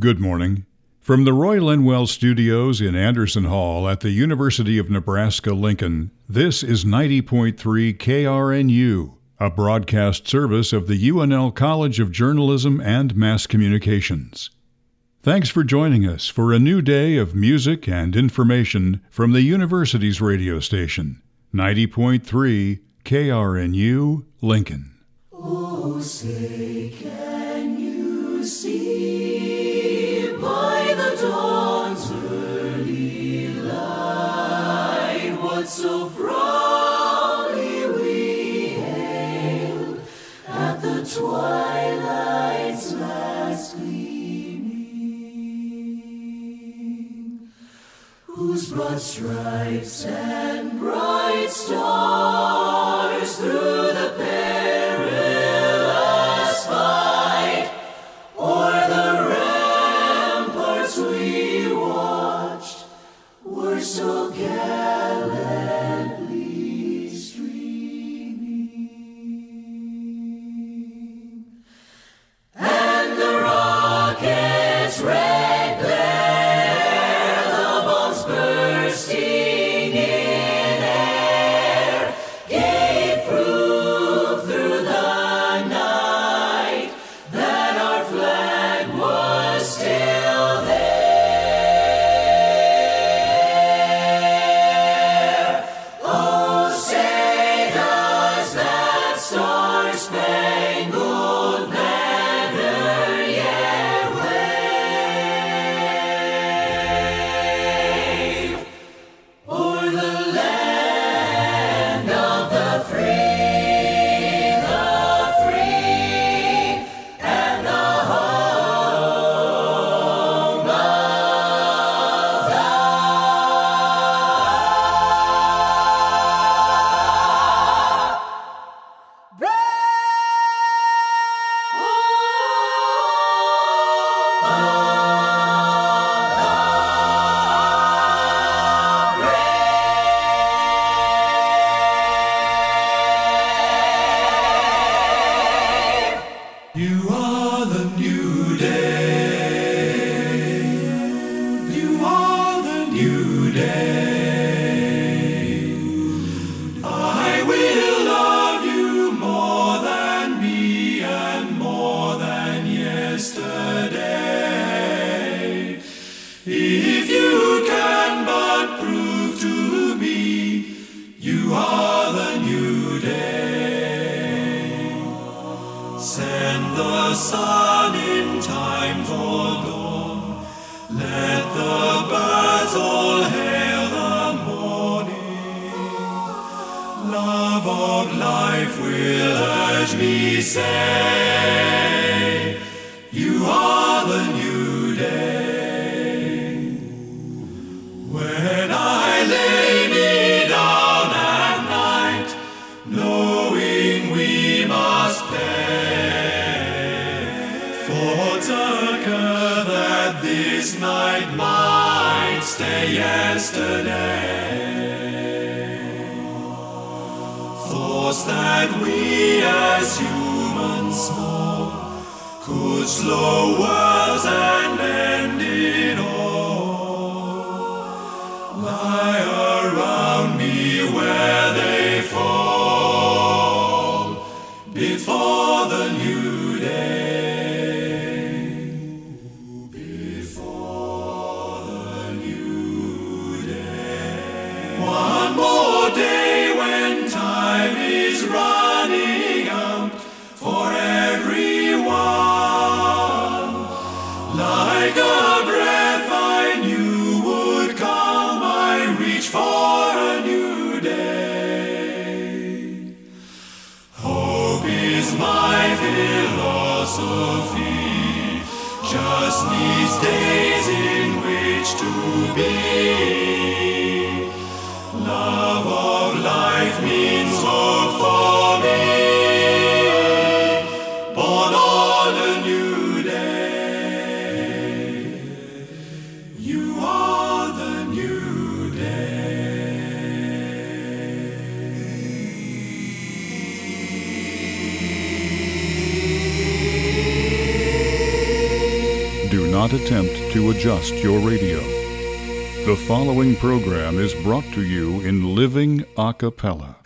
Good morning. From the Roy Linwell Studios in Anderson Hall at the University of Nebraska Lincoln, this is 90.3 KRNU, a broadcast service of the UNL College of Journalism and Mass Communications. Thanks for joining us for a new day of music and information from the university's radio station, 90.3 KRNU Lincoln. Oh, say, twilight's last gleaming, whose broad stripes and bright stars through not attempt to adjust your radio. The following program is brought to you in living a cappella.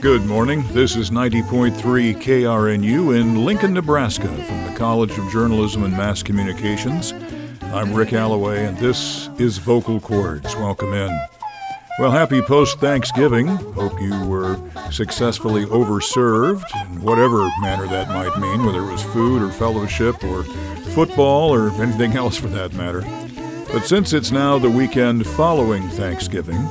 Good morning. This is 90.3 KRNU in Lincoln, Nebraska, from the College of Journalism and Mass Communications. I'm Rick Alloway, and this is Vocal Chords. Welcome in. Well, happy post Thanksgiving. Hope you were successfully overserved in whatever manner that might mean, whether it was food or fellowship or football or anything else for that matter. But since it's now the weekend following Thanksgiving,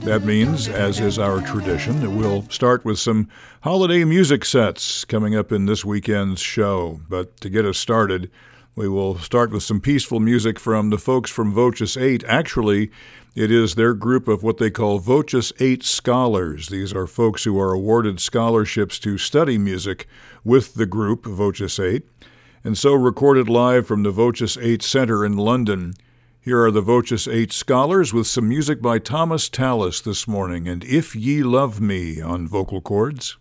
that means, as is our tradition, that we'll start with some holiday music sets coming up in this weekend's show. But to get us started, we will start with some peaceful music from the folks from Voces 8. Actually, it is their group of what they call Voces 8 scholars. These are folks who are awarded scholarships to study music with the group Voces 8. And so, recorded live from the Voces 8 Center in London, here are the Voces 8 scholars with some music by Thomas Tallis this morning and If Ye Love Me on vocal chords.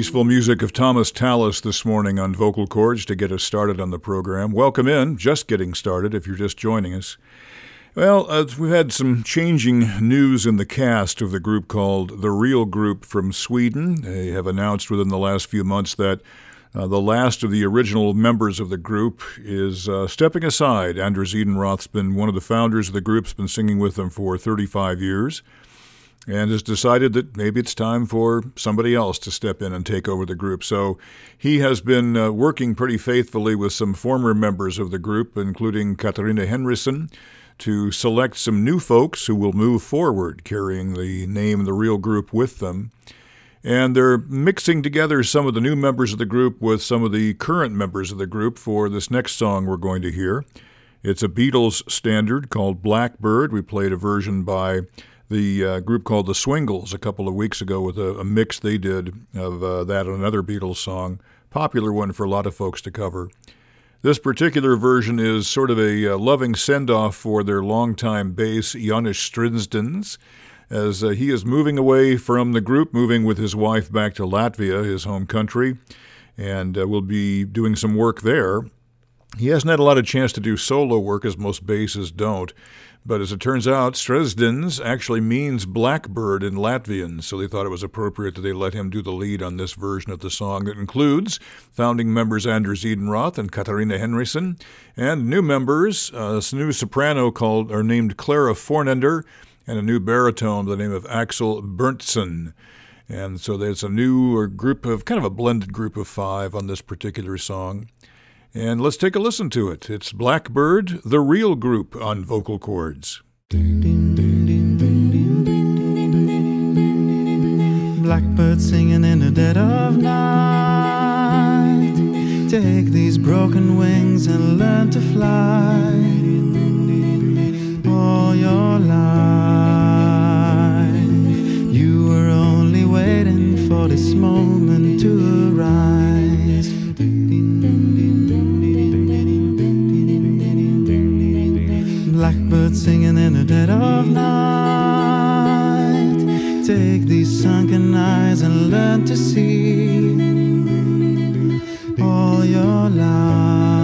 Peaceful music of Thomas Tallis this morning on vocal chords to get us started on the program. Welcome in, just getting started if you're just joining us. Well, uh, we've had some changing news in the cast of the group called The Real Group from Sweden. They have announced within the last few months that uh, the last of the original members of the group is uh, stepping aside. Anders Edenroth's been one of the founders of the group, has been singing with them for 35 years and has decided that maybe it's time for somebody else to step in and take over the group. So he has been uh, working pretty faithfully with some former members of the group, including Katarina Henryson, to select some new folks who will move forward carrying the name of the real group with them. And they're mixing together some of the new members of the group with some of the current members of the group for this next song we're going to hear. It's a Beatles standard called Blackbird. We played a version by the uh, group called the Swingles a couple of weeks ago with a, a mix they did of uh, that and another Beatles song, popular one for a lot of folks to cover. This particular version is sort of a uh, loving send off for their longtime bass, Janis Strazdins, as uh, he is moving away from the group, moving with his wife back to Latvia, his home country, and uh, will be doing some work there. He hasn't had a lot of chance to do solo work as most basses don't. But as it turns out, Strazdins actually means blackbird in Latvian, so they thought it was appropriate that they let him do the lead on this version of the song that includes founding members Anders Edenroth and Katarina Henryson, and new members, a new soprano called or named Clara Fornender, and a new baritone by the name of Axel Berntsen. And so there's a new uh, group of kind of a blended group of five on this particular song. And let's take a listen to it. It's Blackbird, the real group on vocal chords. Blackbird singing in the dead of night. Take these broken wings and learn to fly. All your life, you were only waiting for this moment to arise. Blackbird singing in the dead of night. Take these sunken eyes and learn to see all your life.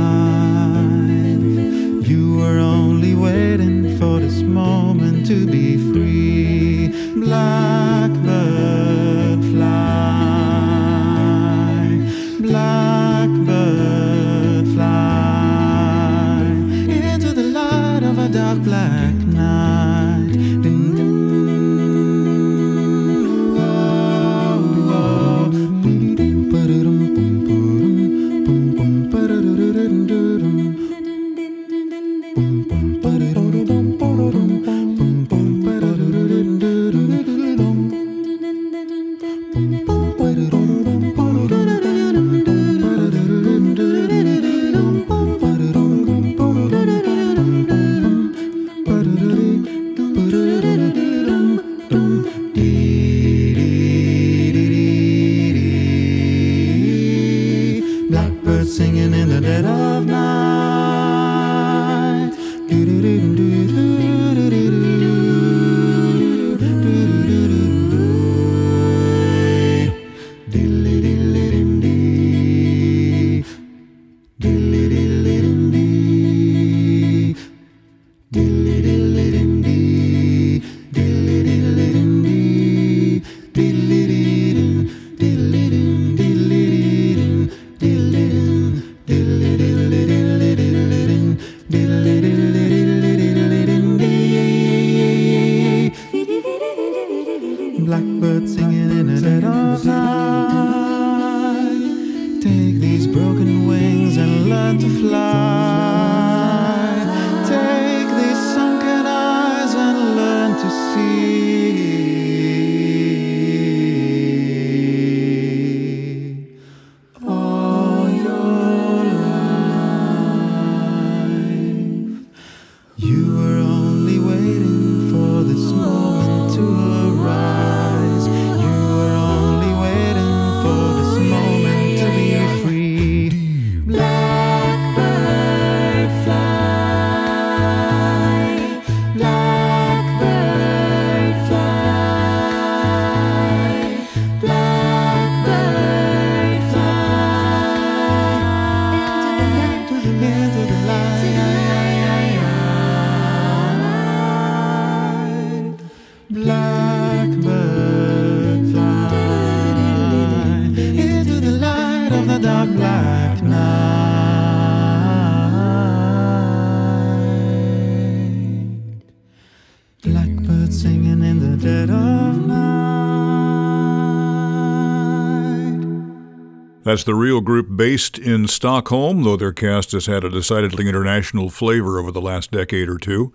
That's the real group based in Stockholm, though their cast has had a decidedly international flavor over the last decade or two.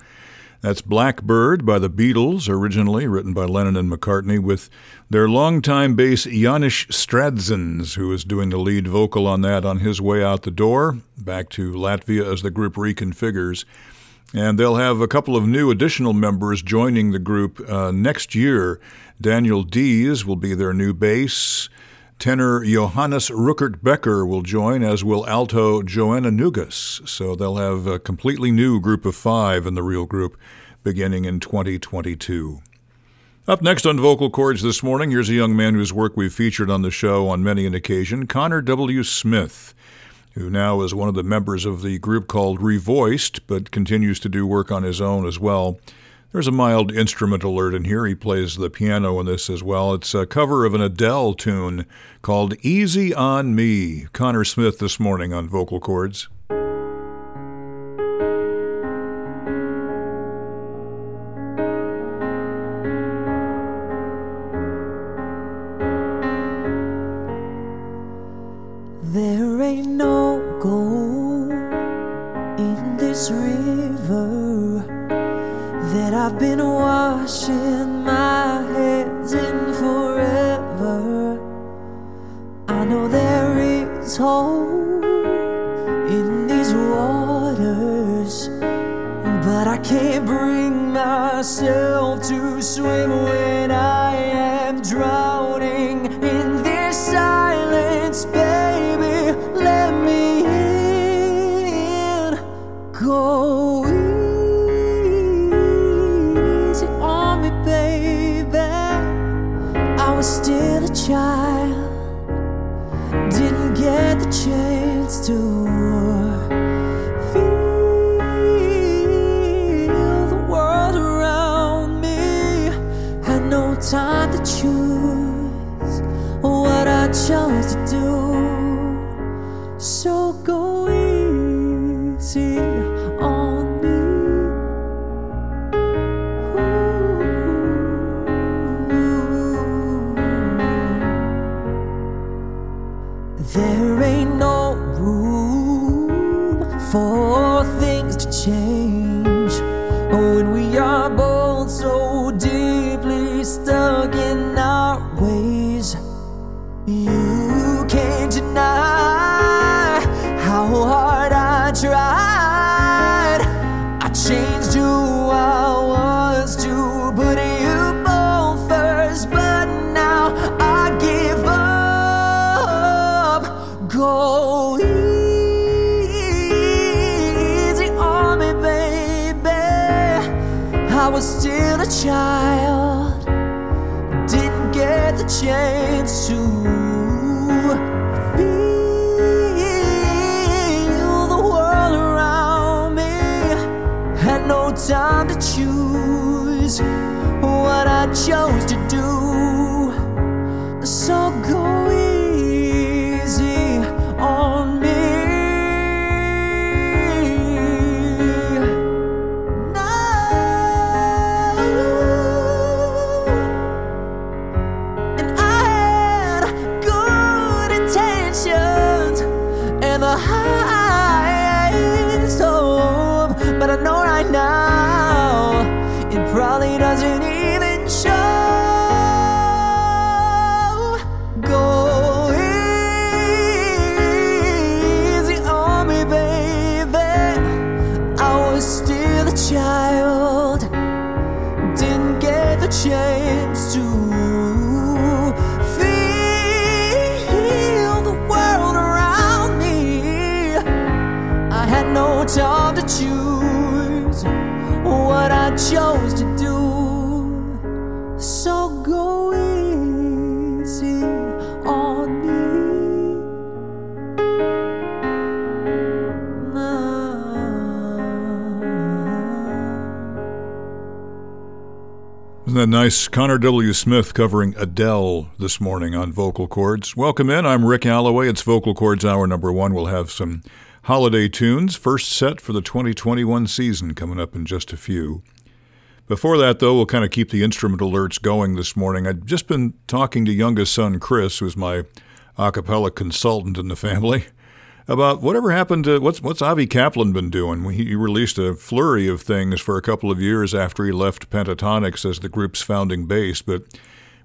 That's Blackbird by the Beatles, originally written by Lennon and McCartney, with their longtime bass Janis Strazdins, who is doing the lead vocal on that on his way out the door, back to Latvia as the group reconfigures. And they'll have a couple of new additional members joining the group uh, next year. Daniel Dees will be their new bass. Tenor Johannes Ruckert Becker will join, as will alto Joanna Nugas. So they'll have a completely new group of five in the real group beginning in 2022. Up next on vocal chords this morning, here's a young man whose work we've featured on the show on many an occasion, Connor W. Smith. who now is one of the members of the group called Revoiced, but continues to do work on his own as well. There's a mild instrument alert in here. He plays the piano in this as well. It's a cover of an Adele tune called Easy on Me. Connor Smith this morning on vocal chords. Connor W. Smith covering Adele this morning on Vocal Chords. Welcome in. I'm Rick Alloway. It's Vocal Chords Hour number one. We'll have some holiday tunes. First set for the 2021 season coming up in just a few. Before that, though, we'll kind of keep the instrument alerts going this morning. I've just been talking to youngest son Chris, who's my a cappella consultant in the family about whatever happened to what's what's Avi Kaplan been doing. He released a flurry of things for a couple of years after he left Pentatonix as the group's founding bass, but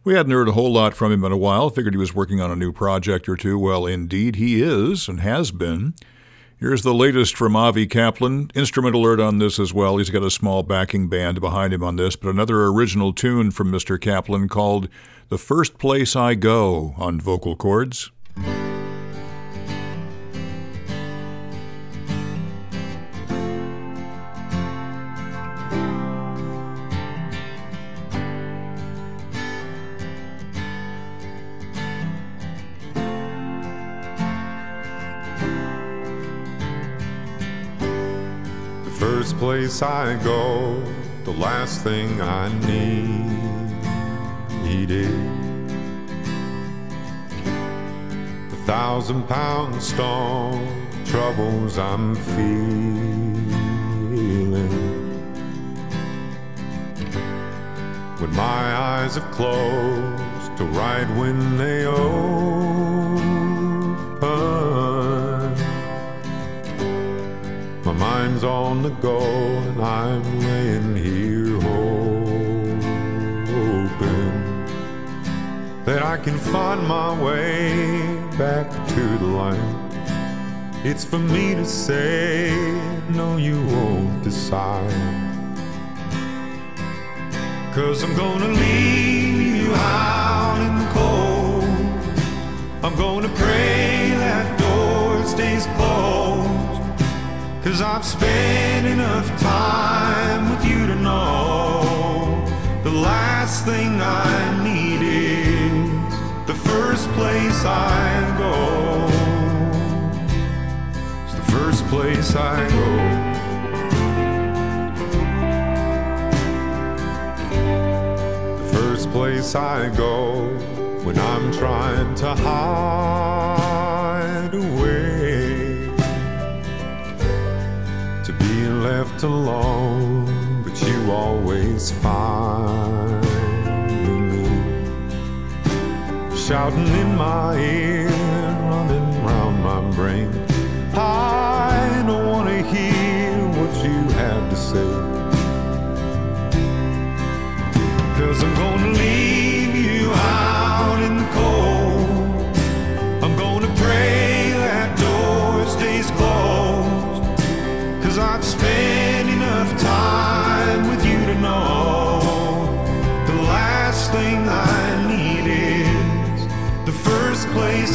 we hadn't heard a whole lot from him in a while. Figured he was working on a new project or two. Well, indeed he is and has been. Here's the latest from Avi Kaplan. Instrument alert on this as well. He's got a small backing band behind him on this, but another original tune from Mr. Kaplan called The First Place I Go on vocal chords. Place I go, the last thing I needed. The thousand pound stone troubles I'm feeling. When my eyes have closed to right when they open. On the go and I'm laying here hoping that I can find my way back to the light. It's for me to say, no, you won't decide. Cause I'm gonna leave you out in the cold. I'm gonna pray that door stays closed. Cause I've spent enough time with you to know the last thing I need is the first place I go. It's the first place I go. The first place I go when I'm trying to hide left alone, but you always find me shouting in my ear, running round my brain. I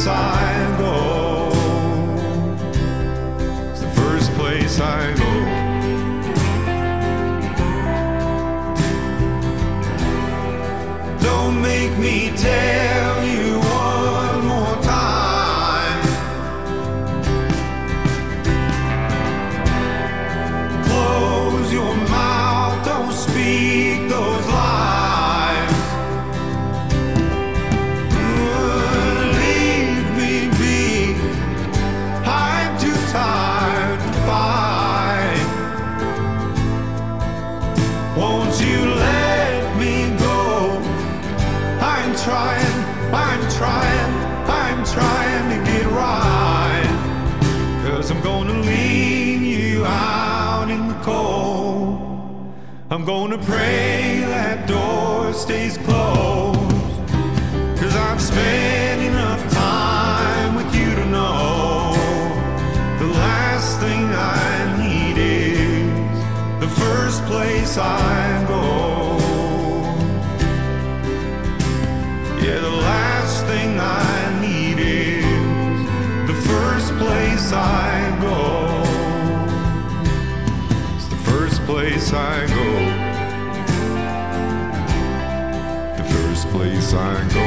I go. It's the first place I go. Don't make me tell I'm gonna pray that door stays closed. Cause I've spent enough time with you to know the last thing I need is the first place I go. Yeah, the last thing I need is the first place I go. It's the first place I go. I go.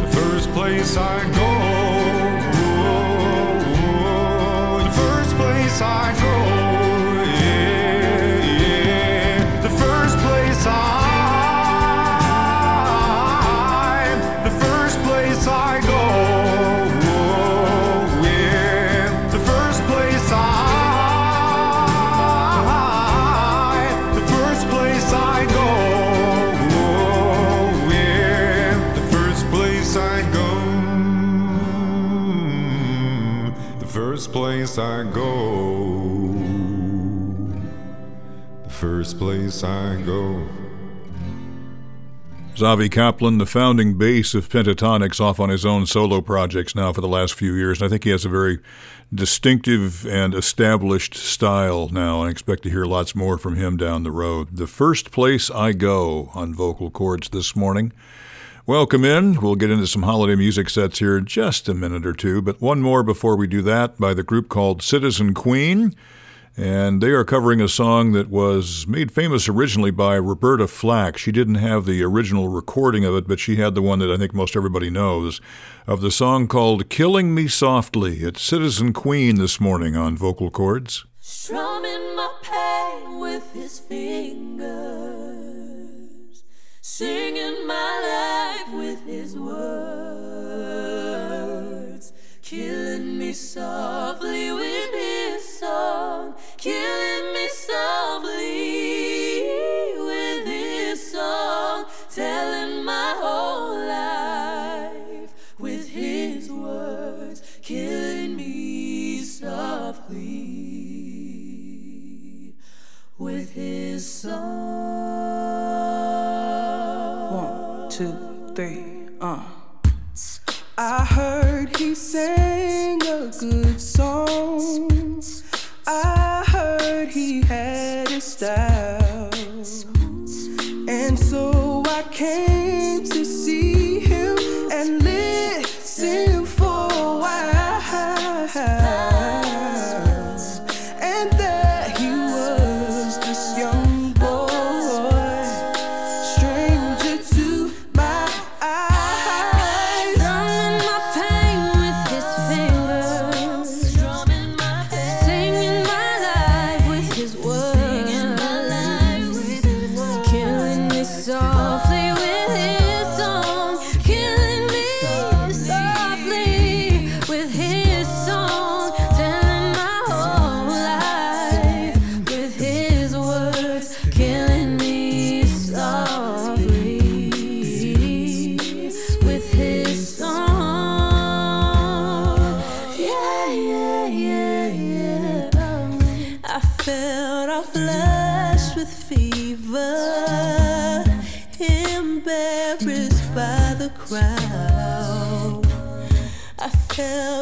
The first place I go. Place I go. Zavi Kaplan, the founding bass of Pentatonix, off on his own solo projects now for the last few years. And I think he has a very distinctive and established style now, and I expect to hear lots more from him down the road. The first place I go on vocal chords this morning. Welcome in. We'll get into some holiday music sets here in just a minute or two, but one more before we do that by the group called Citizen Queen. And they are covering a song that was made famous originally by Roberta Flack. She didn't have the original recording of it, but she had the one that I think most everybody knows of the song called Killing Me Softly. It's Citizen Queen this morning on Vocal Chords. strumming my pain with his fingers, singing my life with his words, killing me softly with his song, killing me softly with his song, telling my whole life with his words, killing me softly with his song. One, two, three, uh. I heard he sang a good song. I heard he had a style. And so I came to see him and listen I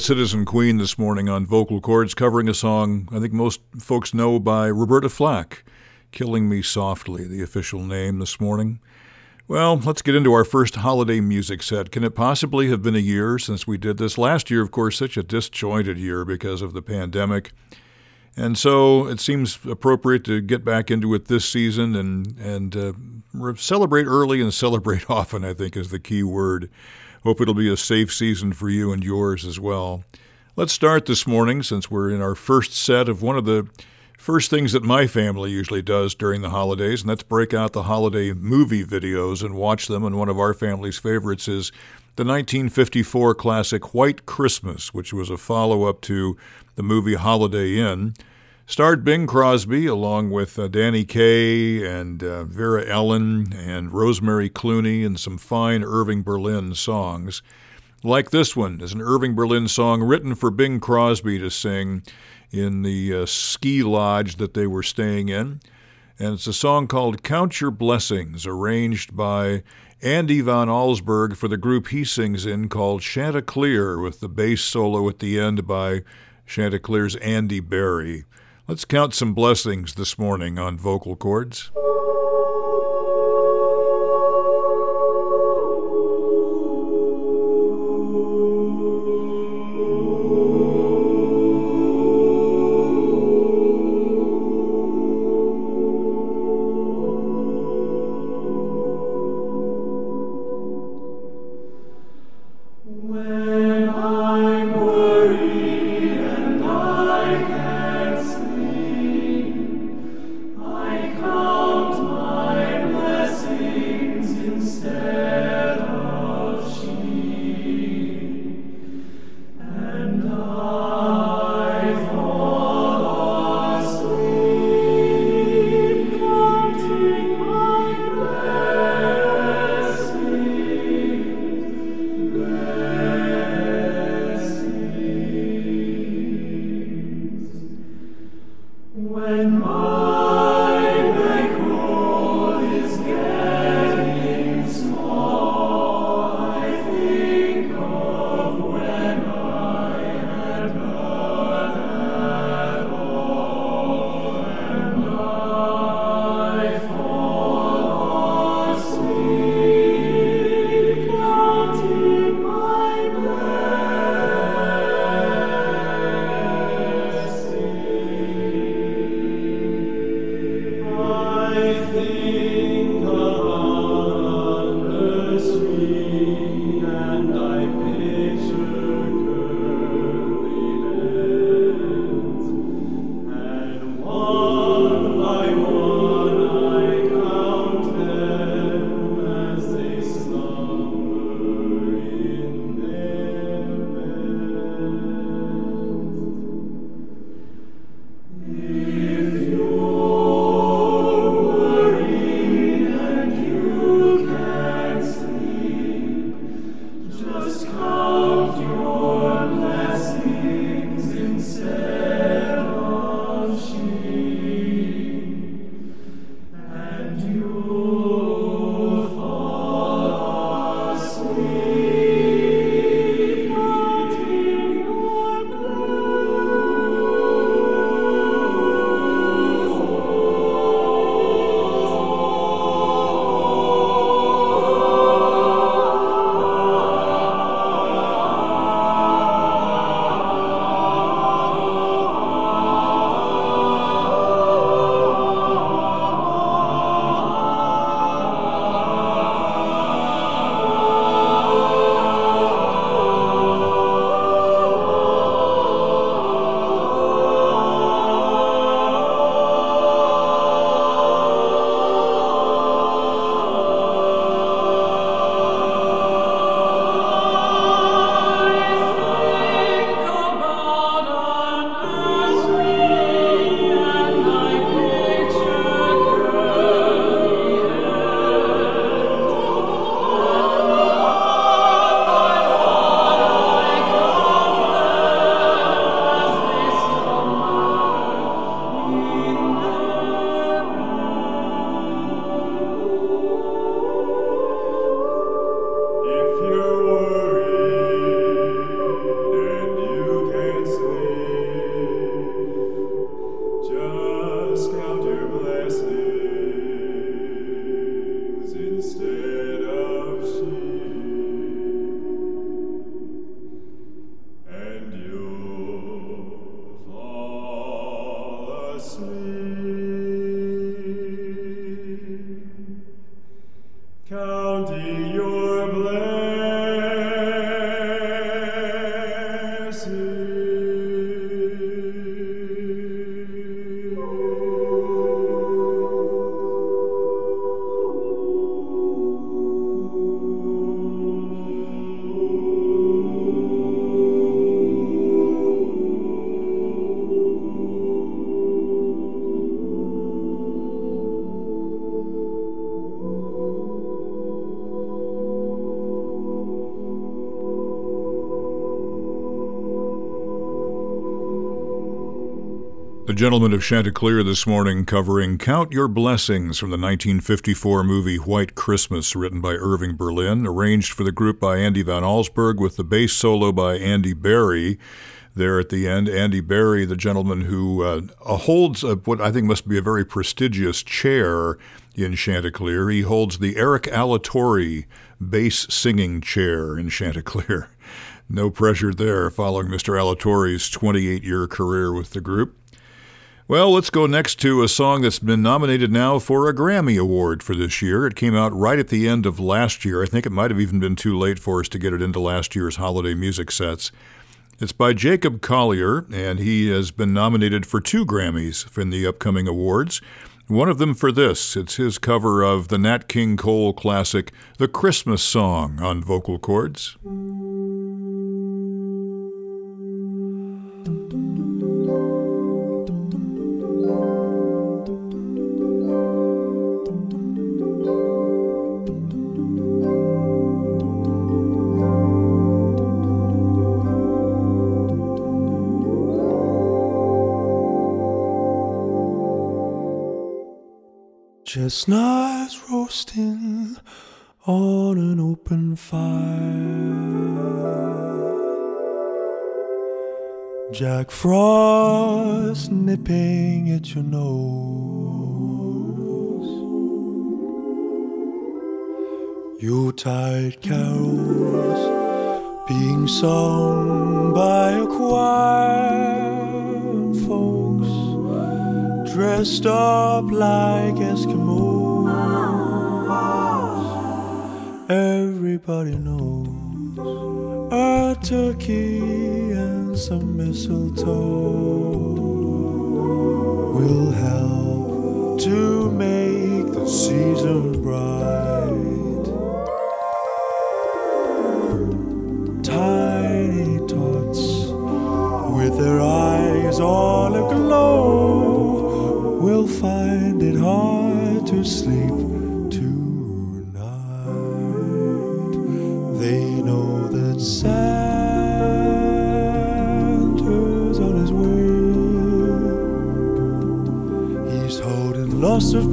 song. Citizen Queen this morning on Vocal chords covering a song I think most folks know by Roberta Flack, Killing Me Softly, the official name this morning. Well, let's get into our first holiday music set. Can it possibly have been a year since we did this? Last year, of course, such a disjointed year because of the pandemic. And so it seems appropriate to get back into it this season and, and uh, celebrate early and celebrate often, I think, is the key word. Hope it'll be a safe season for you and yours as well. Let's start this morning, since we're in our first set of one of the first things that my family usually does during the holidays, and that's break out the holiday movie videos and watch them. And one of our family's favorites is the 1954 classic White Christmas, which was a follow up to the movie Holiday Inn. Starred Bing Crosby along with uh, Danny Kaye and uh, Vera Ellen and Rosemary Clooney and some fine Irving Berlin songs. Like this one is an Irving Berlin song written for Bing Crosby to sing in the uh, ski lodge that they were staying in. And it's a song called Count Your Blessings, arranged by Andy Van Allsburg for the group he sings in called Chanticleer, with the bass solo at the end by Chanticleer's Andy Berry. Let's count some blessings this morning on vocal chords. The Gentlemen of Chanticleer this morning covering Count Your Blessings from the 1954 movie White Christmas, written by Irving Berlin, arranged for the group by Andy Van Allsburg with the bass solo by Andy Berry. There at the end, Andy Berry, the gentleman who uh, holds a, what I think must be a very prestigious chair in Chanticleer. He holds the Eric Alatorre bass singing chair in Chanticleer. No pressure there following Mr. Alatorre's 28 year career with the group. Well, let's go next to a song that's been nominated now for a Grammy Award for this year. It came out right at the end of last year. I think it might have even been too late for us to get it into last year's holiday music sets. It's by Jacob Collier, and he has been nominated for two Grammys in the upcoming awards. One of them for this. It's his cover of the Nat King Cole classic, The Christmas Song, on vocal chords. Chestnuts roasting on an open fire. Jack Frost nipping at your nose. Yuletide carols being sung by a choir. Folks dressed up like Eskimos. Everybody knows a turkey and some mistletoe will help to make the season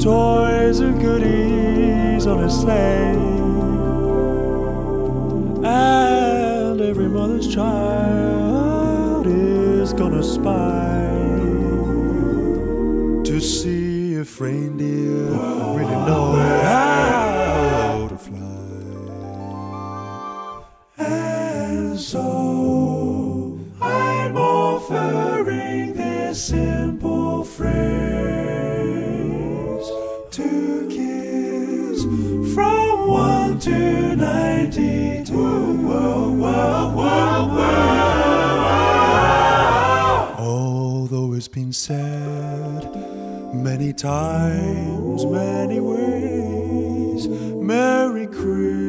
toys and goodies on his sleigh. And every mother's child is gonna spy to see if reindeer really know how to fly. And so I'm offering this simple phrase many times, many ways, Merry Christmas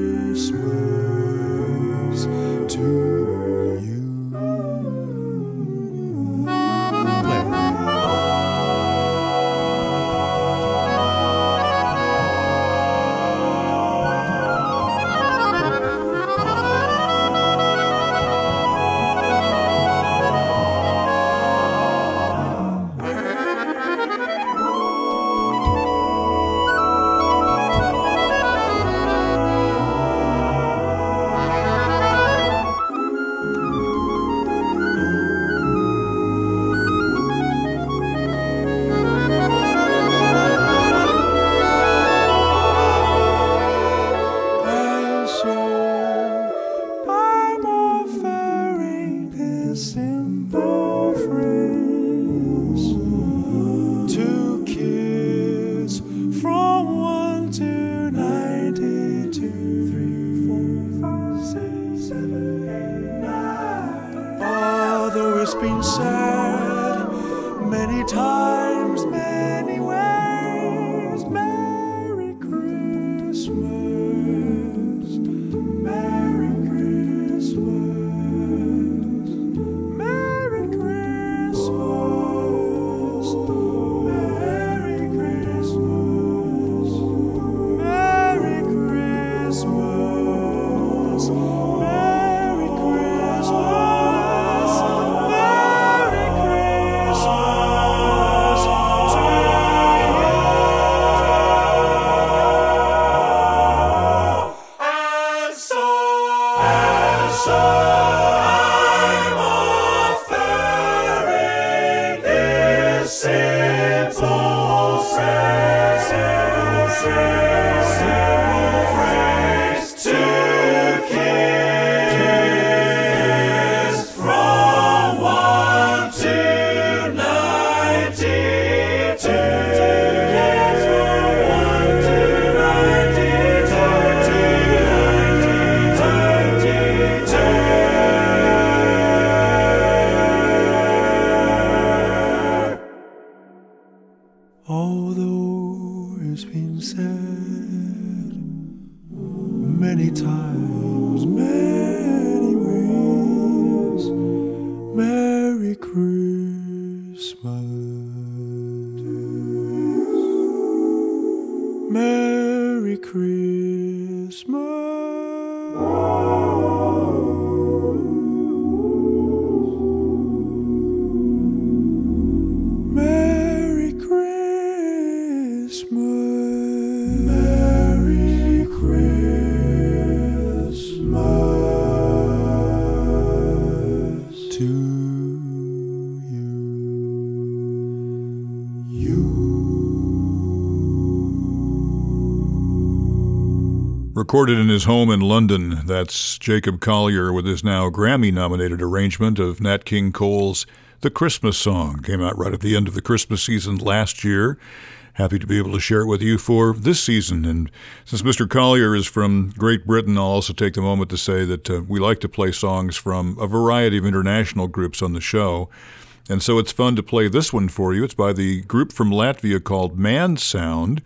Recorded in his home in London, that's Jacob Collier with his now Grammy nominated arrangement of Nat King Cole's The Christmas Song. Came out right at the end of the Christmas season last year. Happy to be able to share it with you for this season. And since Mr. Collier is from Great Britain, I'll also take the moment to say that uh, we like to play songs from a variety of international groups on the show. And so it's fun to play this one for you. It's by the group from Latvia called ManSound.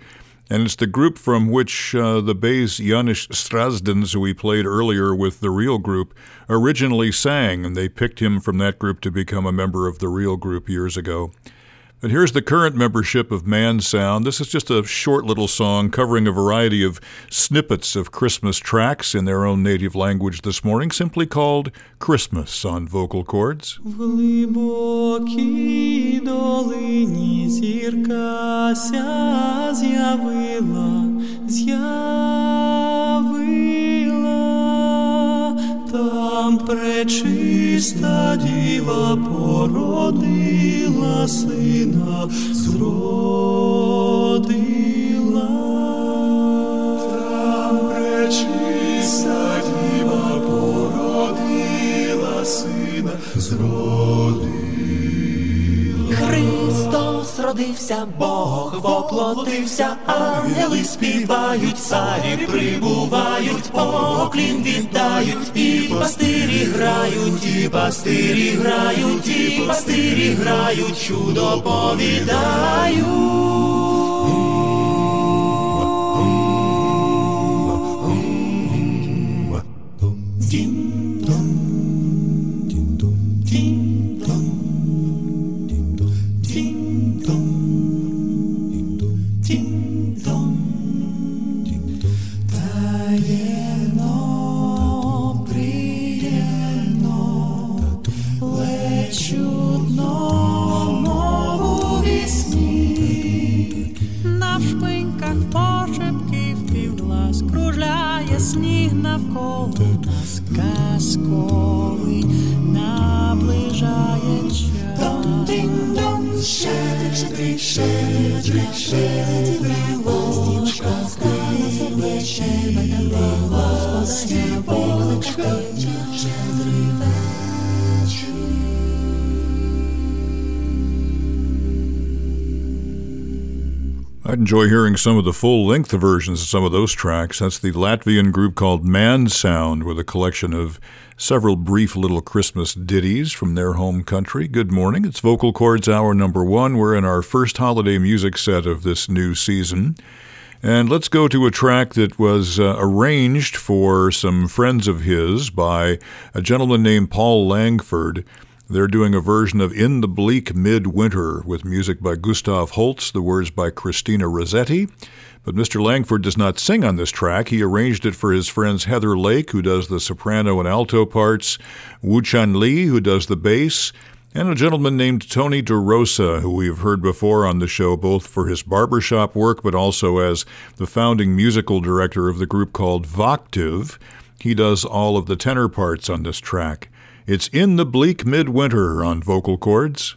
And it's the group from which uh, the bass Janis Strazdins, who we played earlier with the Real Group, originally sang. And they picked him from that group to become a member of the Real Group years ago. But here's the current membership of ManSound. This is just a short little song covering a variety of snippets of Christmas tracks in their own native language this morning, simply called Christmas on vocal chords. Там пречиста діва породила сина, зродила. Там пречиста діва породила сина, зродила. Христос родився, Бог воплотився, ангели співають, царі прибувають, поклін віддають, і пастирі грають, і пастирі грають, і пастирі грають, чудо повідають. На коло казковий наближає час. Шелечити, шелечити, шелечити, голочка, стане сердече, мене голос, не волочка, I'd enjoy hearing some of the full length versions of some of those tracks. That's the Latvian group called ManSound with a collection of several brief little Christmas ditties from their home country. Good morning. It's Vocal Chords Hour number one. We're in our first holiday music set of this new season. And let's go to a track that was uh, arranged for some friends of his by a gentleman named Paul Langford. They're doing a version of In the Bleak Midwinter with music by Gustav Holst, the words by Christina Rossetti. But Mr. Langford does not sing on this track. He arranged it for his friends Heather Lake, who does the soprano and alto parts, Woo Chan Lee, who does the bass, and a gentleman named Tony DeRosa, who we have heard before on the show, both for his barbershop work, but also as the founding musical director of the group called Voctave. He does all of the tenor parts on this track. It's In the Bleak Midwinter on vocal chords.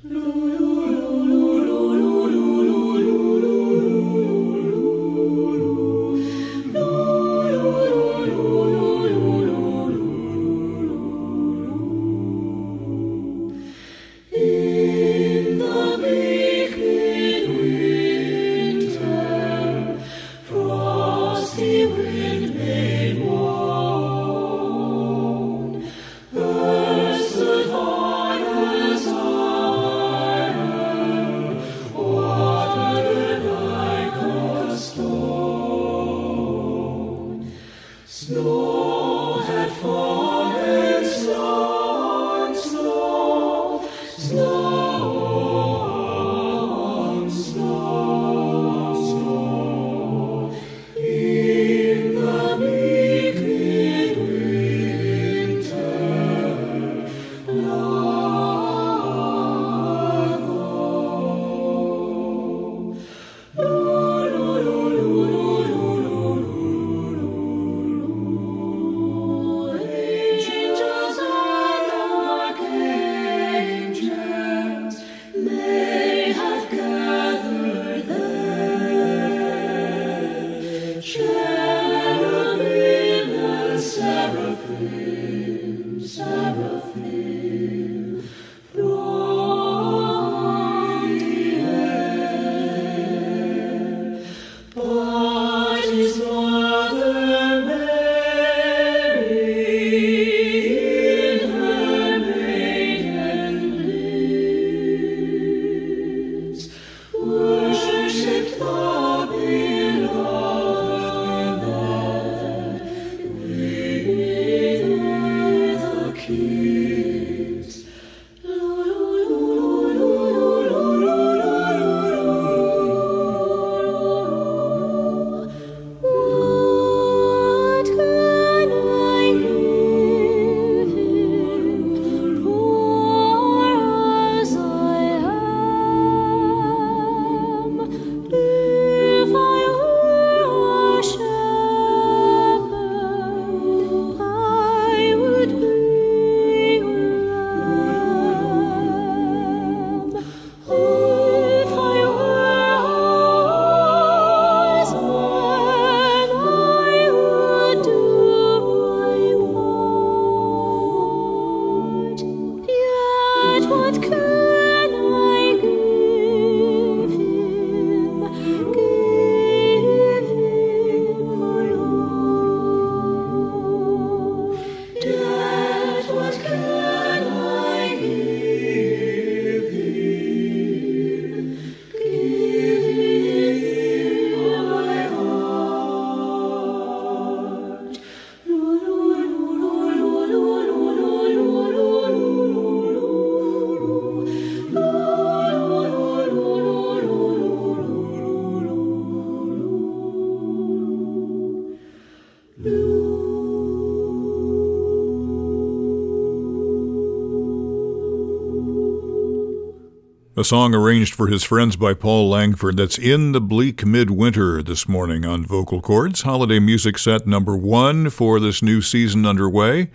A song arranged for his friends by Paul Langford that's in the bleak midwinter this morning on Vocal Chords, holiday music set number one for this new season underway.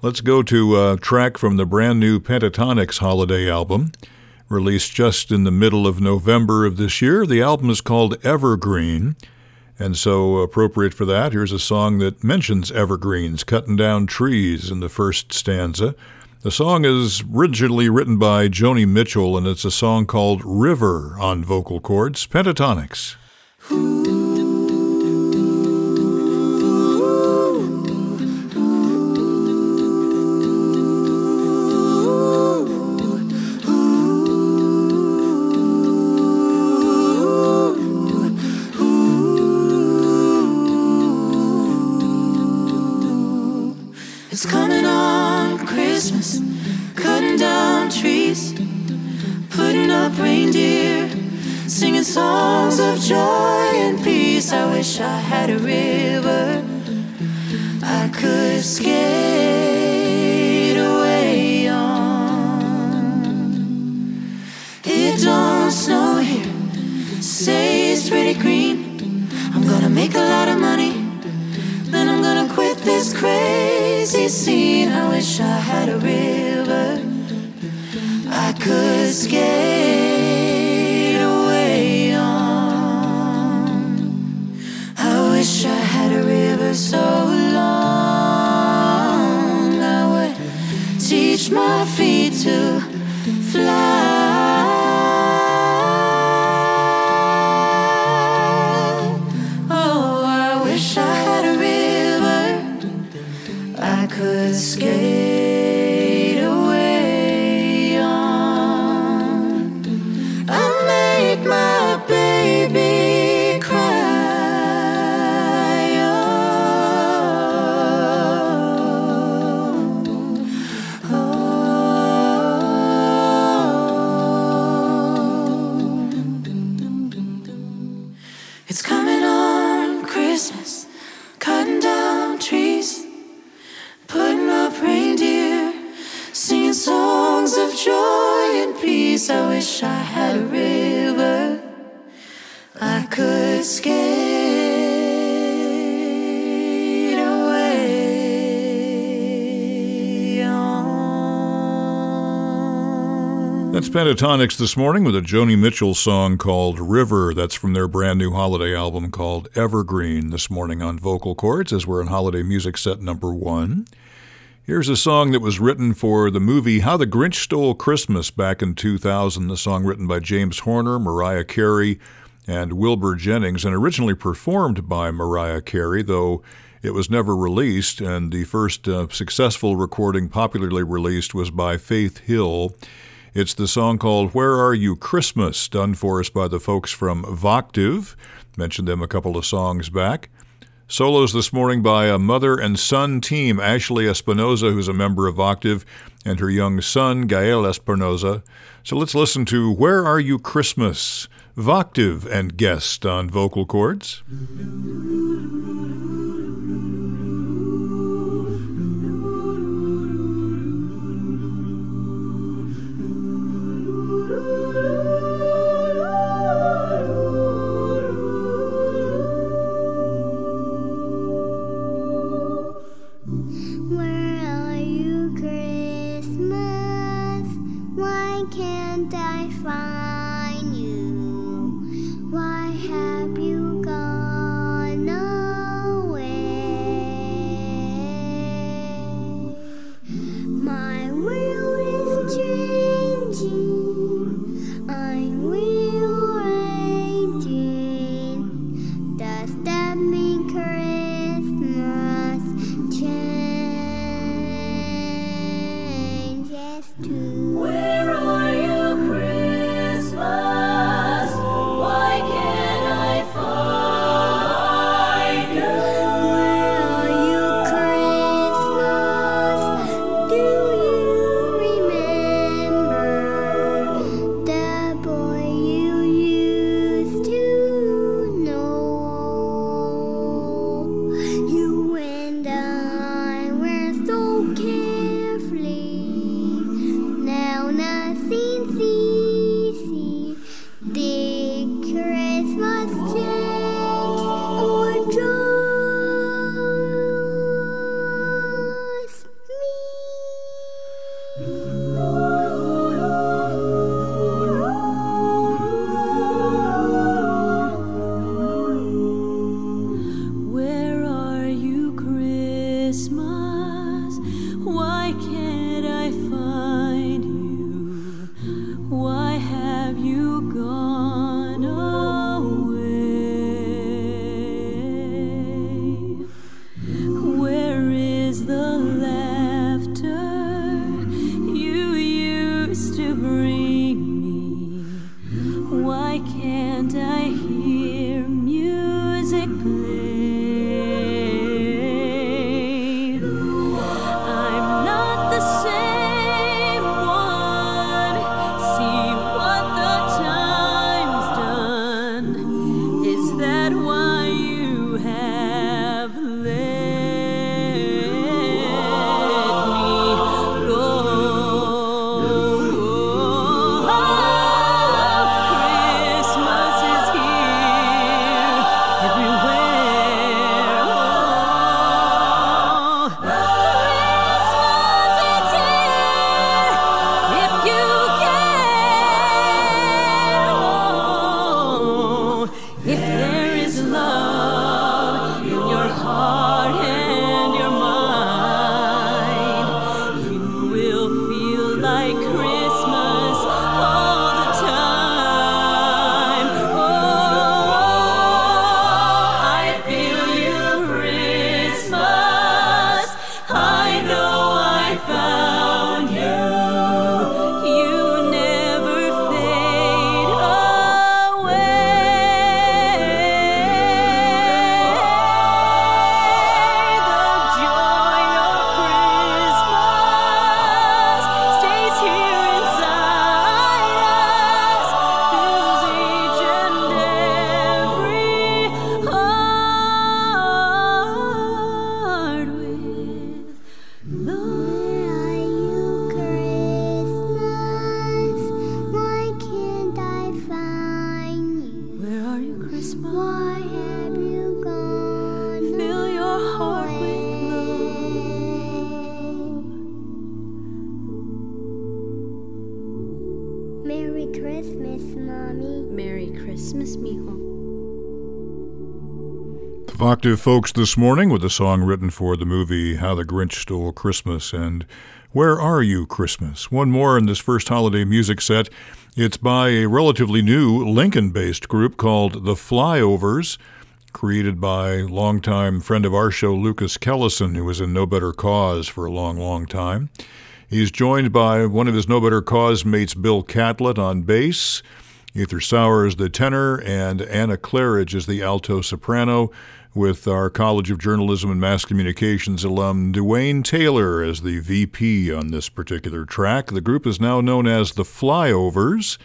Let's go to a track from the brand new Pentatonix holiday album, released just in the middle of November of this year. The album is called Evergreen, and so appropriate for that, here's a song that mentions evergreens, cutting down trees in the first stanza. The song is originally written by Joni Mitchell, and it's a song called River on vocal Chords Pentatonix. Ooh. Pentatonix this morning with a Joni Mitchell song called River. That's from their brand new holiday album called Evergreen this morning on vocal chords as we're in holiday music set number one. Here's a song that was written for the movie How the Grinch Stole Christmas back in 2000. The song written by James Horner, Mariah Carey, and Wilbur Jennings, and originally performed by Mariah Carey, though it was never released. And the first uh, successful recording popularly released was by Faith Hill. It's the song called Where Are You Christmas, done for us by the folks from Voctave. Mentioned them a couple of songs back. Solos this morning by a mother and son team, Ashley Espinoza, who's a member of Voctave, and her young son, Gael Espinoza. So let's listen to Where Are You Christmas? Voctave and guest on vocal chords. Can't I find Merry Christmas, Mommy. Merry Christmas, mijo. Voctave folks this morning with a song written for the movie How the Grinch Stole Christmas and Where Are You Christmas? One more in this first holiday music set. It's by a relatively new Lincoln based group called The Flyovers, created by longtime friend of our show, Lucas Kellison, who was in No Better Cause for a long, long time. He's joined by one of his No Better Cause mates, Bill Catlett, on bass. Ether Sauer is the tenor, and Anna Claridge is the alto soprano, with our College of Journalism and Mass Communications alum Dwayne Taylor as the VP on this particular track. The group is now known as the Flyovers.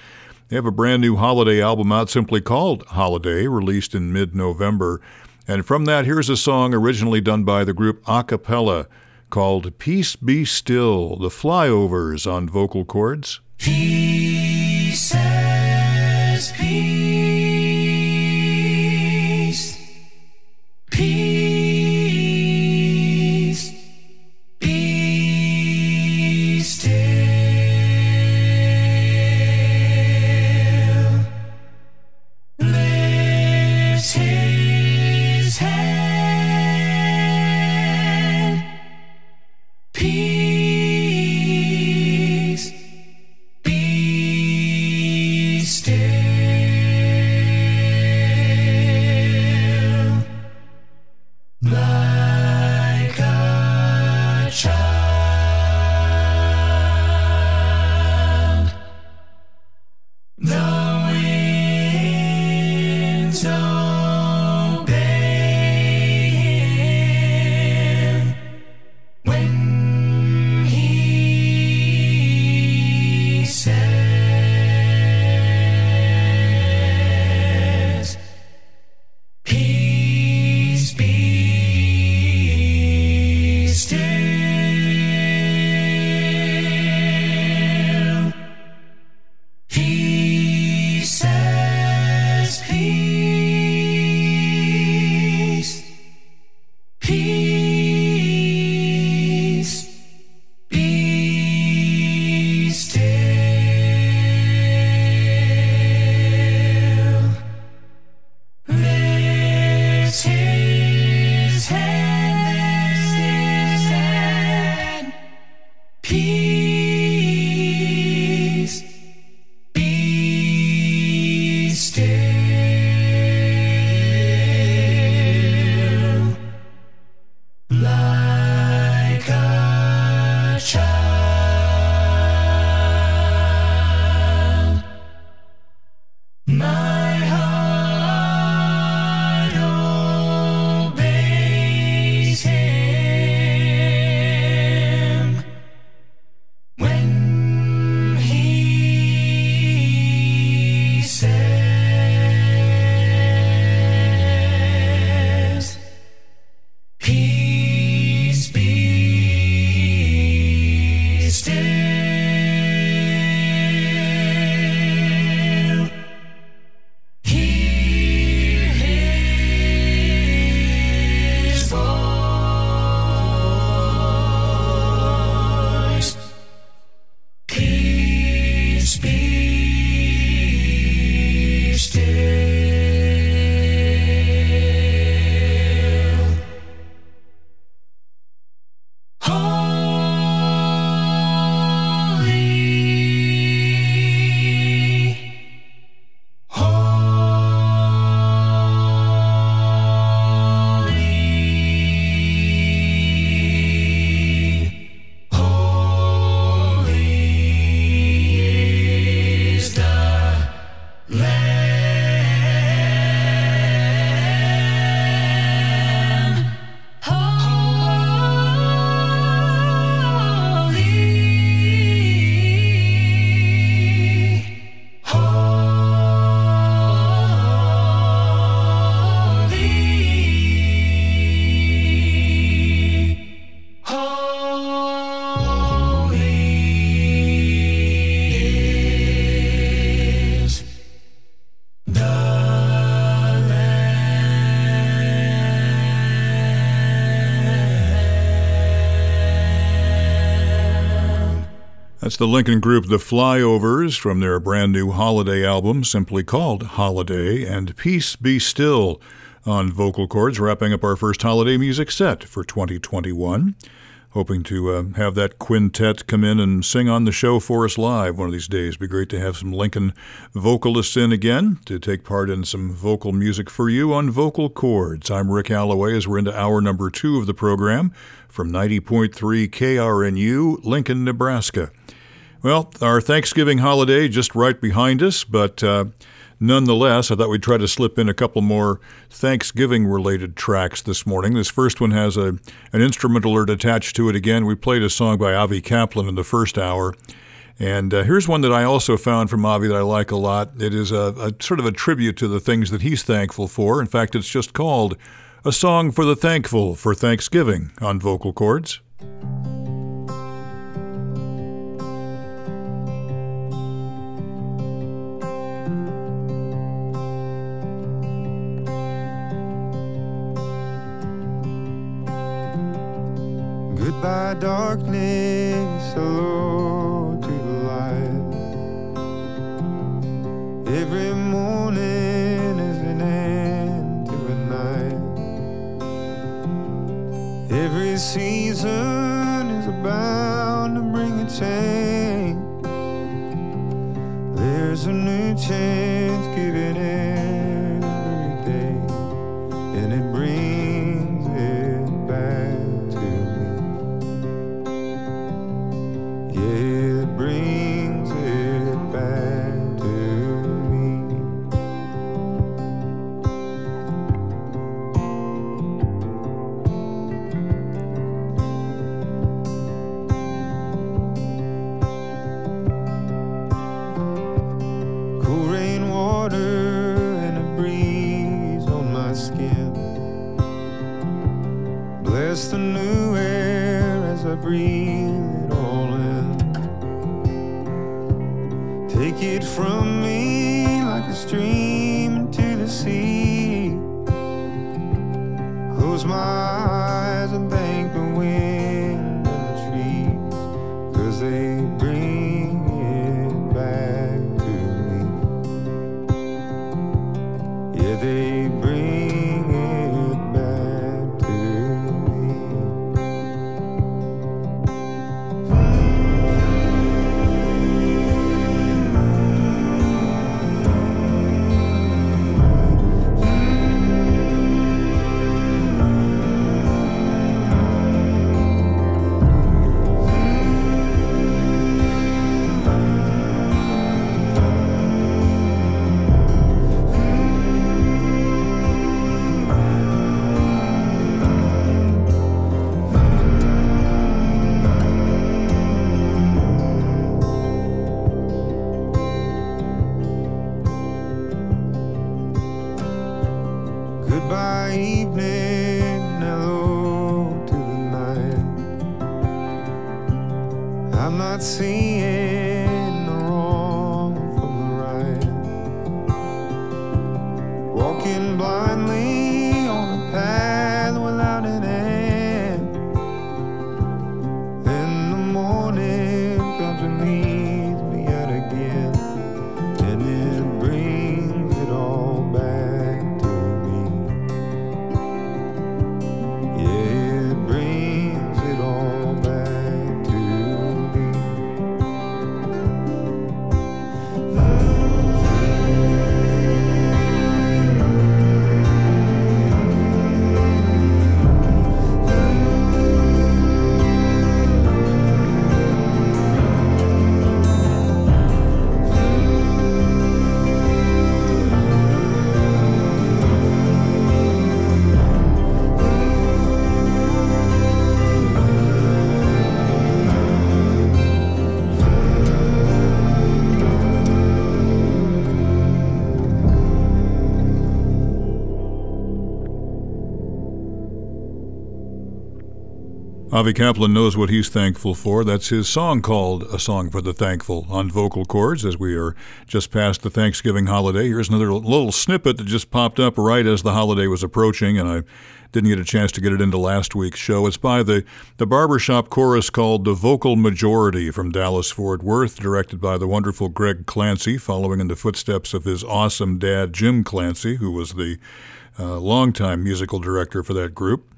They have a brand new holiday album out simply called Holiday, released in mid November. And from that, here's a song originally done by the group a cappella called Peace Be Still, the Flyovers on vocal chords. That's the Lincoln group The Flyovers from their brand new holiday album, simply called Holiday, and Peace Be Still, on vocal chords, wrapping up our first holiday music set for 2021. Hoping to uh, have that quintet come in and sing on the show for us live one of these days. Be great to have some Lincoln vocalists in again to take part in some vocal music for you on vocal chords. I'm Rick Alloway as we're into hour number two of the program from 90.3 KRNU, Lincoln, Nebraska. Well, our Thanksgiving holiday just right behind us, but uh, Nonetheless, I thought we'd try to slip in a couple more Thanksgiving related tracks this morning. This first one has a, an instrument alert attached to it again. We played a song by Avi Kaplan in the first hour. And uh, here's one that I also found from Avi that I like a lot. It is a, a sort of a tribute to the things that he's thankful for. In fact, it's just called A Song for the Thankful for Thanksgiving on vocal chords. Goodbye, darkness. Hello to the light. Every morning is an end to a night. Every season is bound to bring a change. There's a new chance given Avi Kaplan knows what he's thankful for. That's his song called A Song for the Thankful on vocal chords as we are just past the Thanksgiving holiday. Here's another little snippet that just popped up right as the holiday was approaching, and I didn't get a chance to get it into last week's show. It's by the, the barbershop chorus called The Vocal Majority from Dallas Fort Worth, directed by the wonderful Greg Clancy, following in the footsteps of his awesome dad, Jim Clancy, who was the uh, longtime musical director for that group.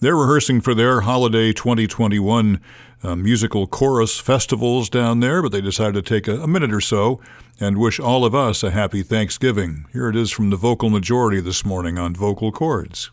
They're rehearsing for their holiday 2021 uh, musical chorus festivals down there, but they decided to take a, a minute or so and wish all of us a happy Thanksgiving. Here it is from the vocal majority this morning on Vocal Chords.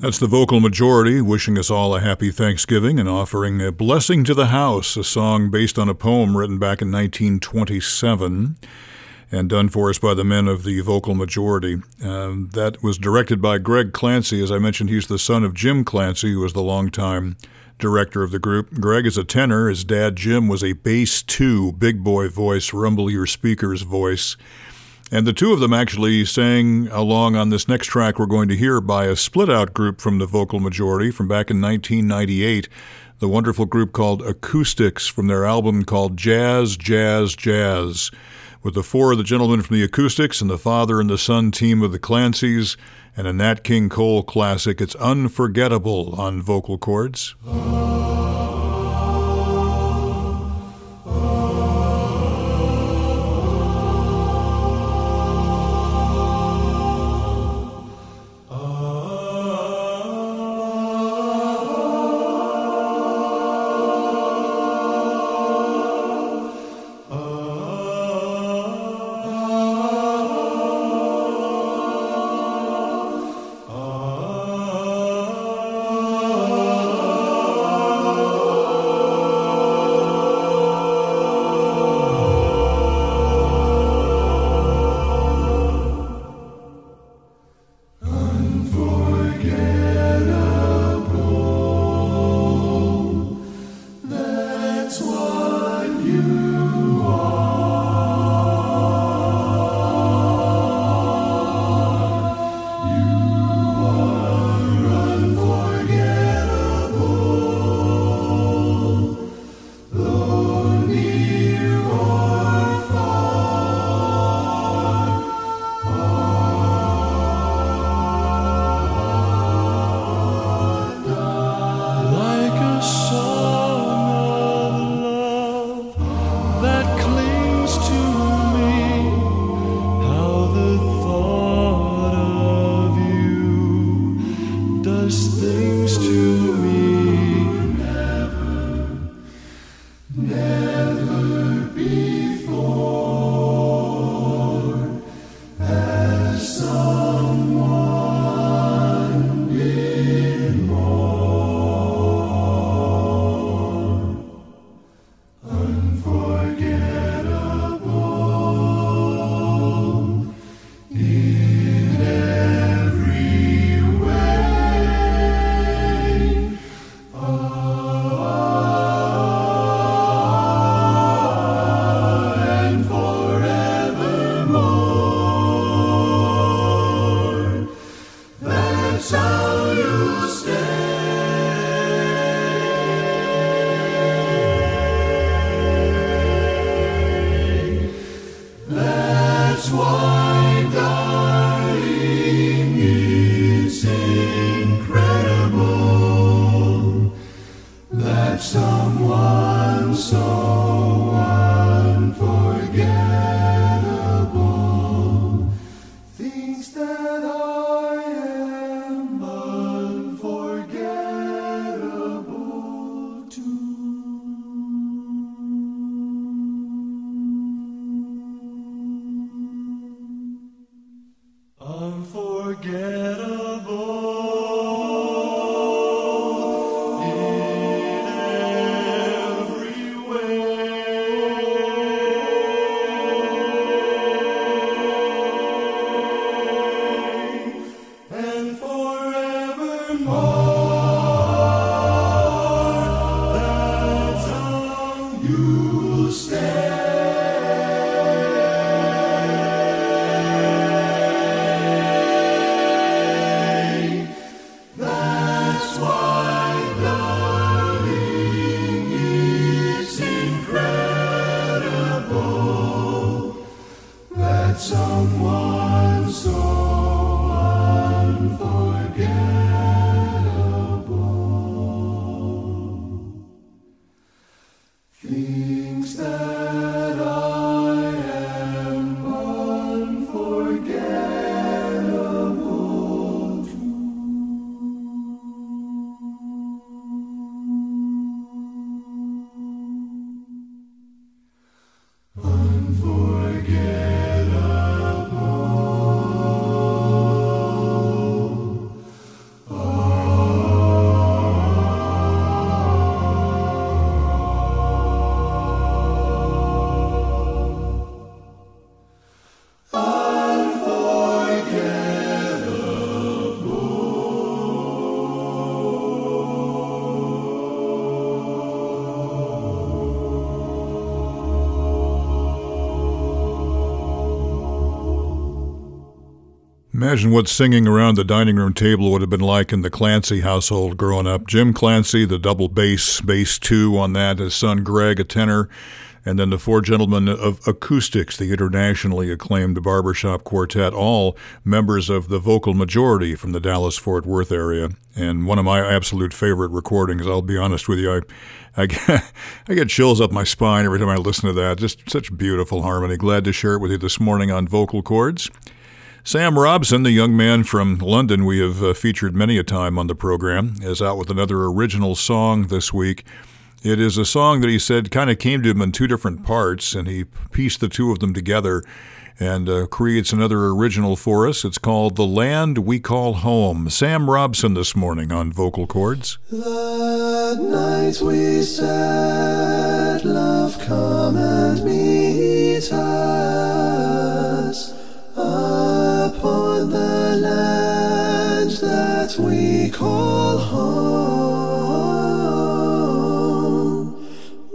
That's the vocal majority wishing us all a happy Thanksgiving and offering a blessing to the house, a song based on a poem written back in 1927 and done for us by the men of the vocal majority. Um, that was directed by Greg Clancy. As I mentioned, he's the son of Jim Clancy, who was the longtime director of the group. Greg is a tenor. His dad, Jim, was a bass two, big boy voice, rumble your speakers voice. And the two of them actually sang along on this next track we're going to hear by a split out group from the vocal majority from back in 1998, the wonderful group called Acoustix from their album called Jazz, Jazz, Jazz. With the four of the gentlemen from the Acoustix and the father and the son team of the Clancys and a Nat King Cole classic, it's unforgettable on vocal chords. Imagine what singing around the dining room table would have been like in the Clancy household growing up. Jim Clancy, the double bass, bass two on that, his son Greg, a tenor, and then the four gentlemen of Acoustix, the internationally acclaimed barbershop quartet, all members of the vocal majority from the Dallas Fort Worth area. And one of my absolute favorite recordings, I'll be honest with you, I, I, get, I get chills up my spine every time I listen to that. Just such beautiful harmony. Glad to share it with you this morning on Vocal Chords. Sam Robson, the young man from London we have uh, featured many a time on the program, is out with another original song this week. It is a song that he said kind of came to him in two different parts, and he pieced the two of them together and uh, creates another original for us. It's called The Land We Call Home. Sam Robson this morning on Vocal Chords. That night we said, Love, come and meet us upon the land that we call home.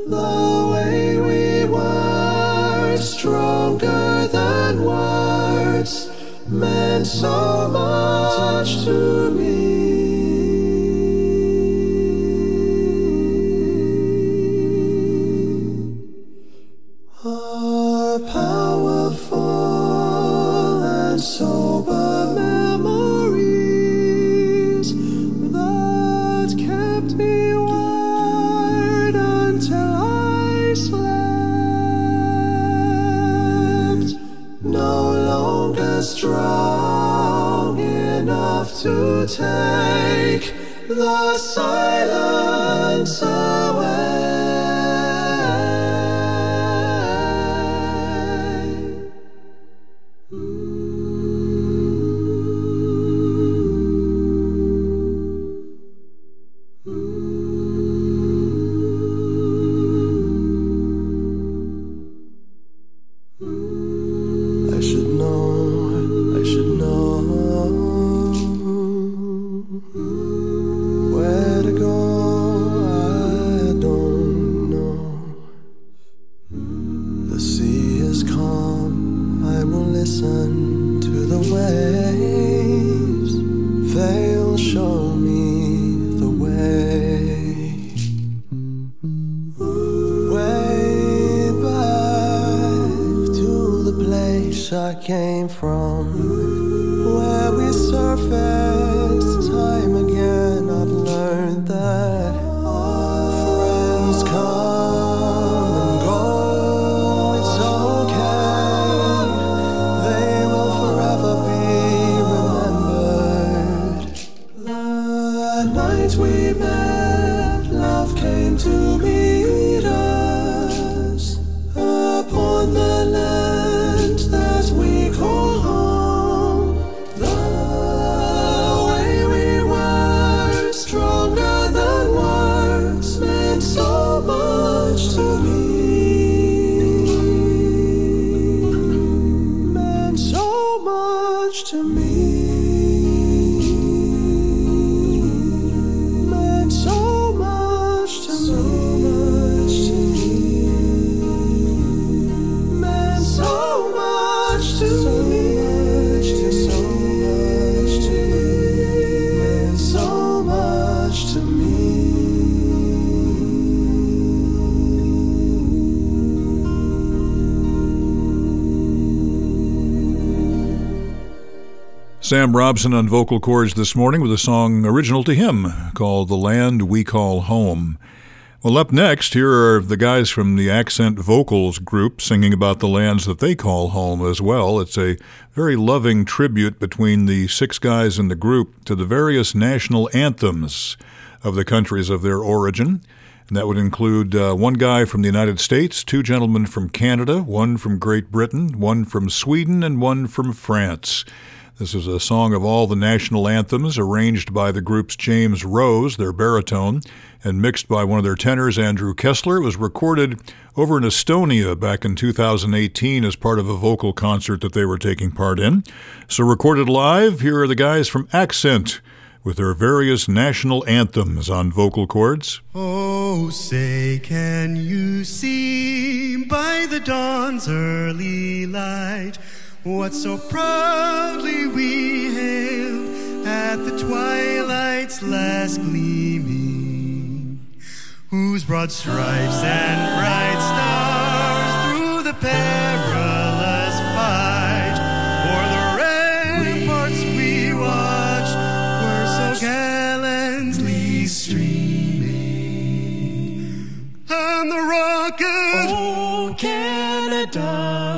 The way we were stronger than words meant so much to me. Sam Robson on vocal chords this morning with a song original to him called The Land We Call Home. Well, up next, here are the guys from the Accent Vocals group singing about the lands that they call home as well. It's a very loving tribute between the six guys in the group to the various national anthems of the countries of their origin. And that would include uh, one guy from the United States, two gentlemen from Canada, one from Great Britain, one from Sweden, and one from France. This is a song of all the national anthems, arranged by the group's James Rose, their baritone, and mixed by one of their tenors, Andrew Kessler. It was recorded over in Estonia back in 2018 as part of a vocal concert that they were taking part in. So, recorded live, here are the guys from Accent with their various national anthems on vocal chords. Oh, say, can you see by the dawn's early light what so proudly at the twilight's last gleaming, whose broad stripes and bright stars through the perilous fight o'er the ramparts we watched were so gallantly streaming, and the rocket, Oh, Canada,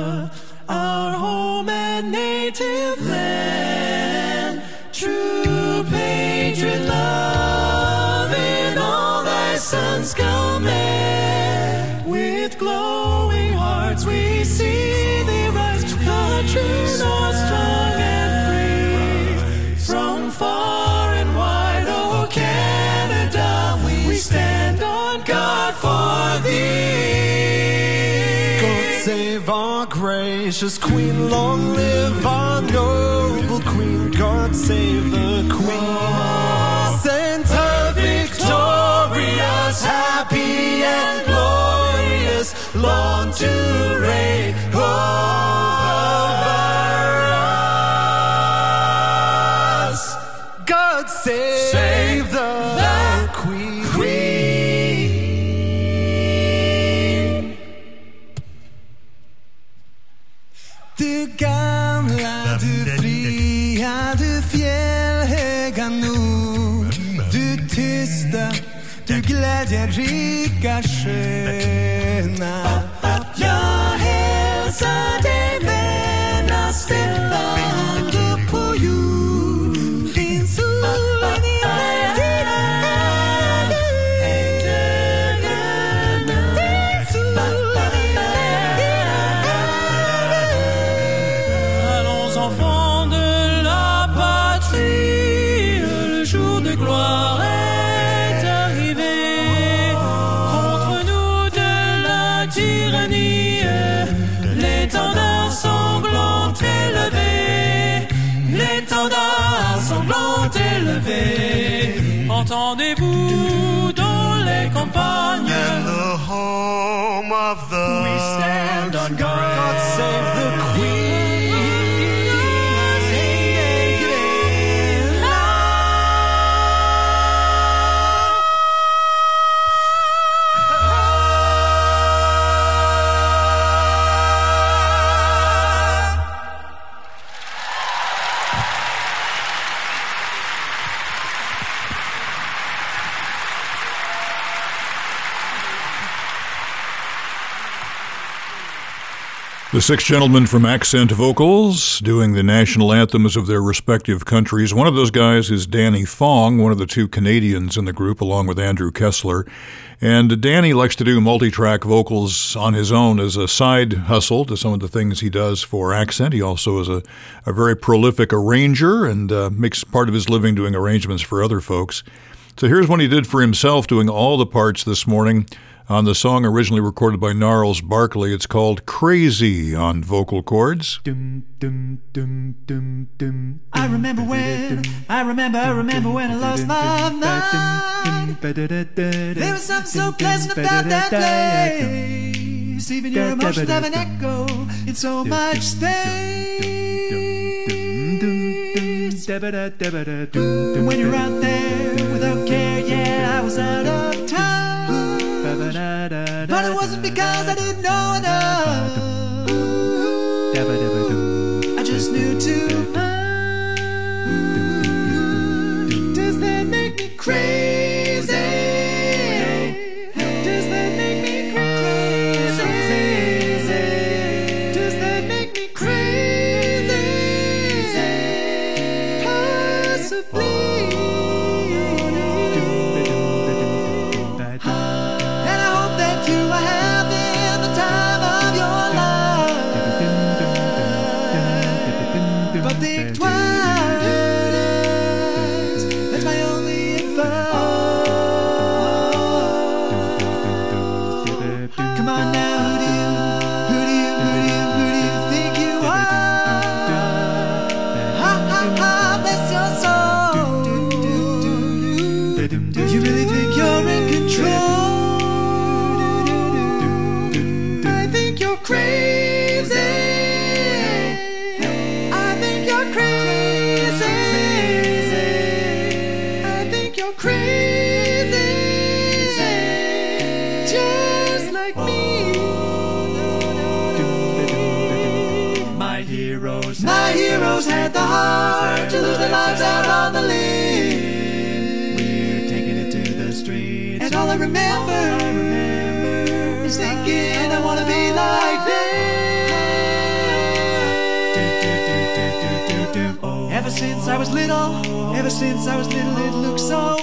gracious Queen, long live our noble Queen. God save the Queen. Send her victorious, happy and glorious, long to reign over us. God save, Save the, glädjerika on. The six gentlemen from Accent Vocals doing the national anthems of their respective countries. One of those guys is Danny Fong, one of the two Canadians in the group, along with Andrew Kessler. And Danny likes to do multi track vocals on his own as a side hustle to some of the things he does for Accent. He also is a, a very prolific arranger and uh, makes part of his living doing arrangements for other folks. So here's one he did for himself, doing all the parts this morning on the song originally recorded by Gnarls Barkley. It's called Crazy on vocal chords. Dum, dum, dum, dum, dum. I remember when, I remember, I remember when I lost my mind. There was something so pleasant about that place. Even your emotions have an echo in so much space. When you're out there without care, yeah, I was out of time. But it wasn't because I didn't know enough. I just knew too much. I was little, ever since I was little, it looked so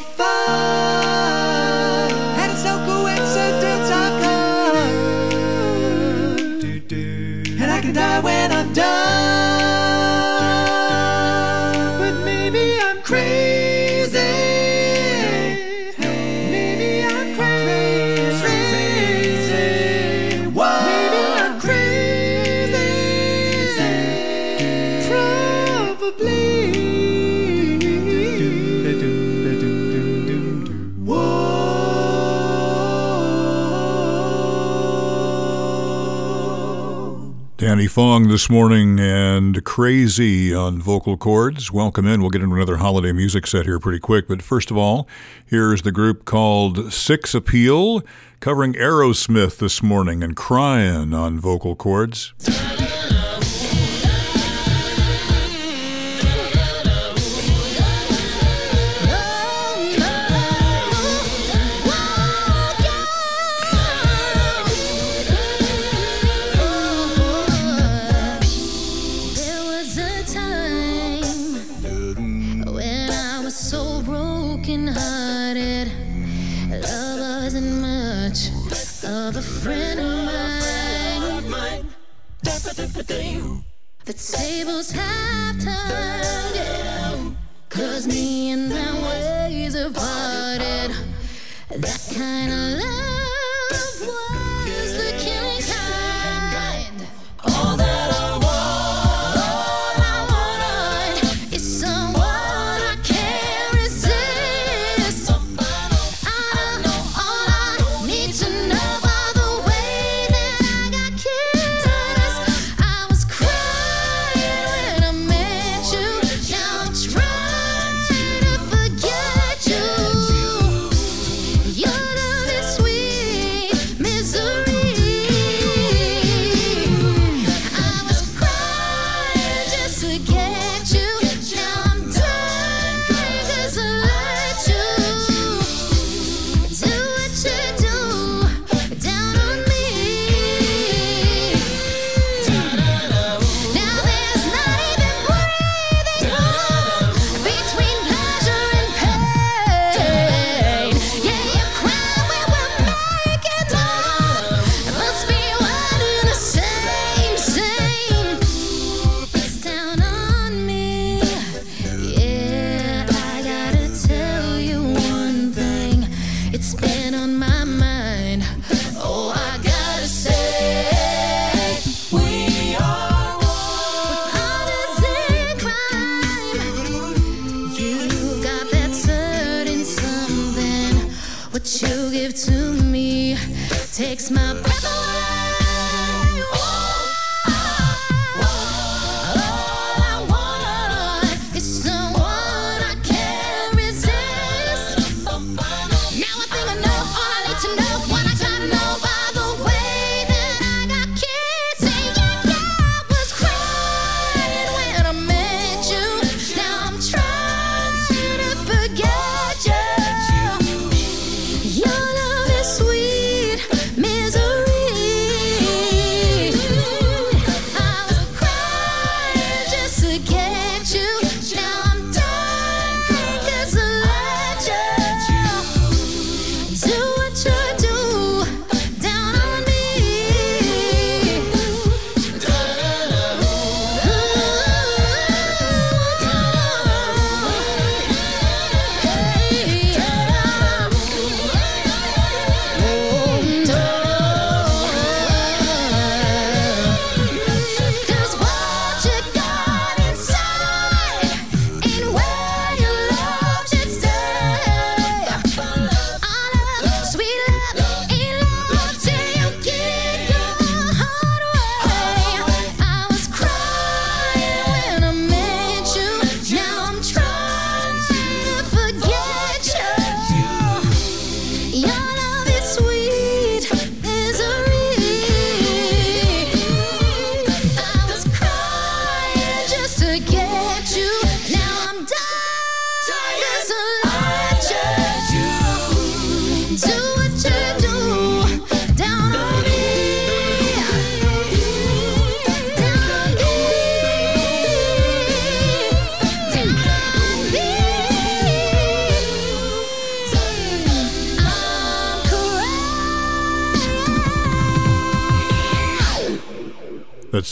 Fong this morning and Crazy on vocal chords. Welcome in. We'll get into another holiday music set here pretty quick. But first of all, here's the group called Six Appeal covering Aerosmith this morning and Crying on vocal chords.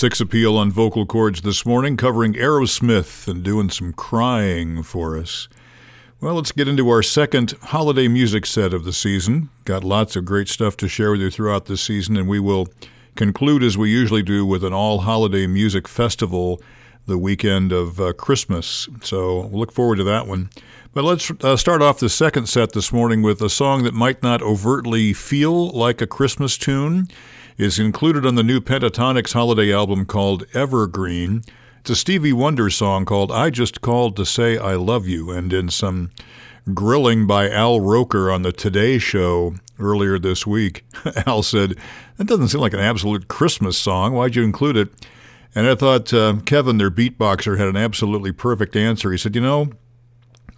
Six Appeal on vocal chords this morning, covering Aerosmith and doing some crying for us. Well, let's get into our second holiday music set of the season. Got lots of great stuff to share with you throughout this season, and we will conclude as we usually do with an all holiday music festival the weekend of uh, Christmas. So we'll look forward to that one. But let's uh, start off the second set this morning with a song that might not overtly feel like a Christmas tune. Is included on the new Pentatonix holiday album called Evergreen. It's a Stevie Wonder song called I Just Called to Say I Love You, and in some grilling by Al Roker on the Today Show earlier this week, Al said, That doesn't seem like an absolute Christmas song. Why'd you include it? And I thought uh, Kevin, their beatboxer, had an absolutely perfect answer. He said, You know,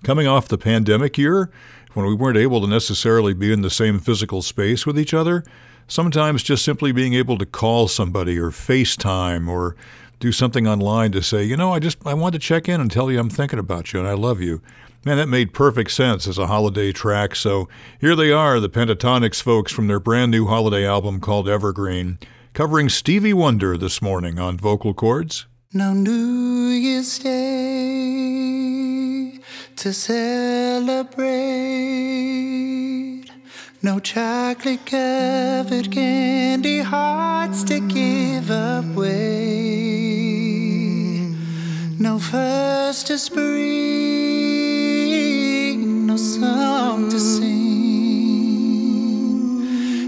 coming off the pandemic year, when we weren't able to necessarily be in the same physical space with each other, sometimes just simply being able to call somebody or FaceTime or do something online to say, you know, I just I want to check in and tell you I'm thinking about you and I love you. Man, that made perfect sense as a holiday track. So here they are, the Pentatonix folks from their brand new holiday album called Evergreen, covering Stevie Wonder this morning on vocal chords. No New Year's Day to celebrate. No chocolate covered candy hearts to give away. No first of spring, no song to sing.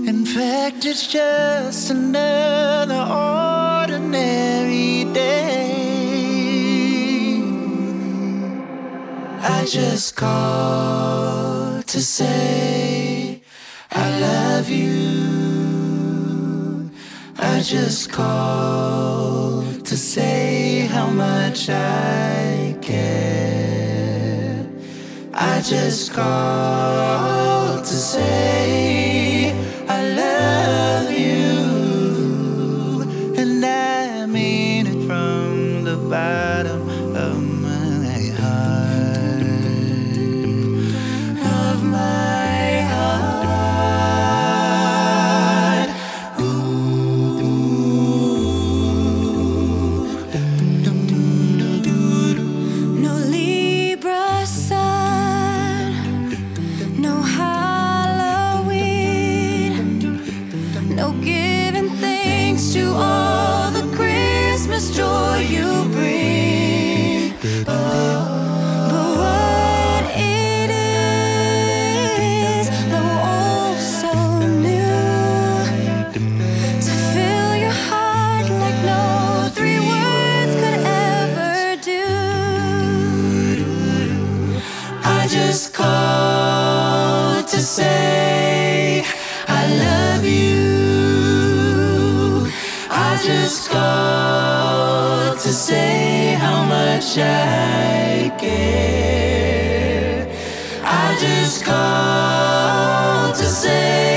In fact, it's just another ordinary day. I just called to say I love you. I just called to say how much I care. I just called to say how much I. I just called to say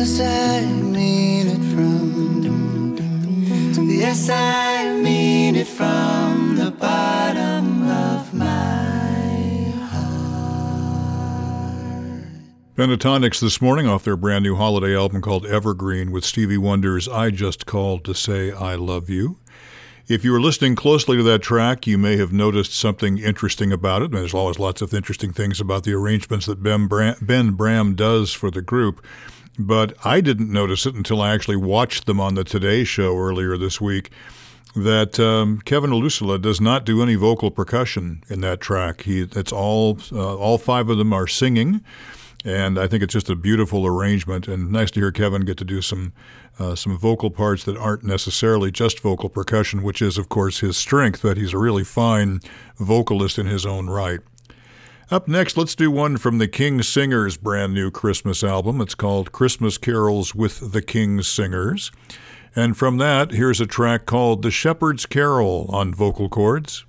Yes, I mean it from. Yes, I mean it from the bottom of my Pentatonix this morning off their brand new holiday album called Evergreen with Stevie Wonder's I Just Called to Say I Love You. If you were listening closely to that track, you may have noticed something interesting about it. There's always lots of interesting things about the arrangements that Ben Bram, ben Bram does for the group. But I didn't notice it until I actually watched them on the Today Show earlier this week. That um, Kevin Olusola does not do any vocal percussion in that track. He, it's all uh, all five of them are singing, and I think it's just a beautiful arrangement. And nice to hear Kevin get to do some uh, some vocal parts that aren't necessarily just vocal percussion, which is of course his strength. But he's a really fine vocalist in his own right. Up next, let's do one from the King Singers' brand new Christmas album. It's called Christmas Carols with the King Singers. And from that, here's a track called The Shepherd's Carol on vocal chords.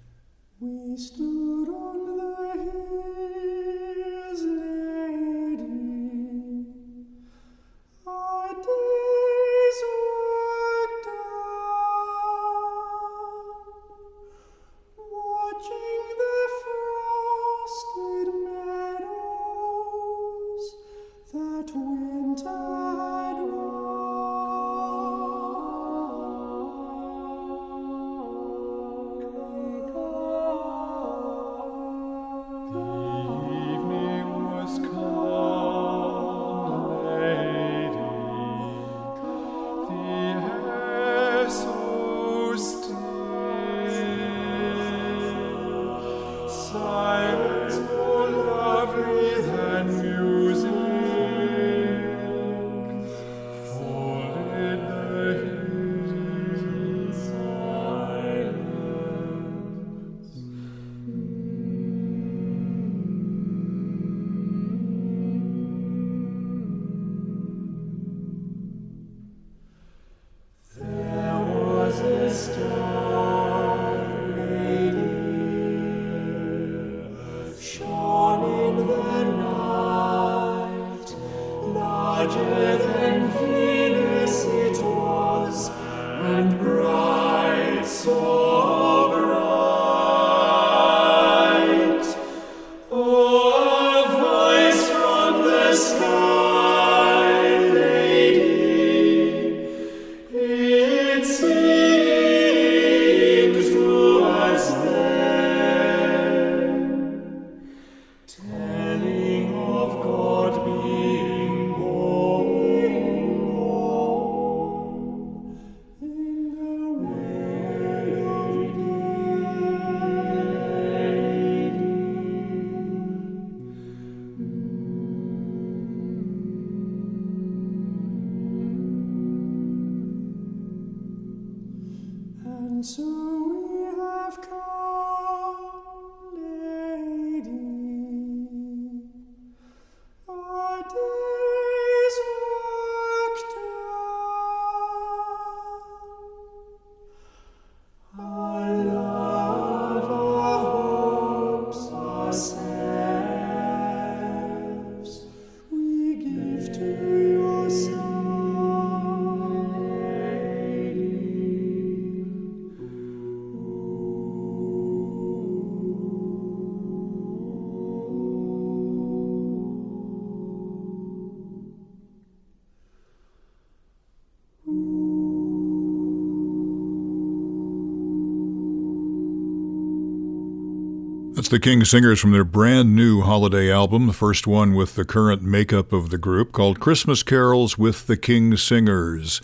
the King Singers from their brand new holiday album, the first one with the current makeup of the group, called Christmas Carols with the King Singers,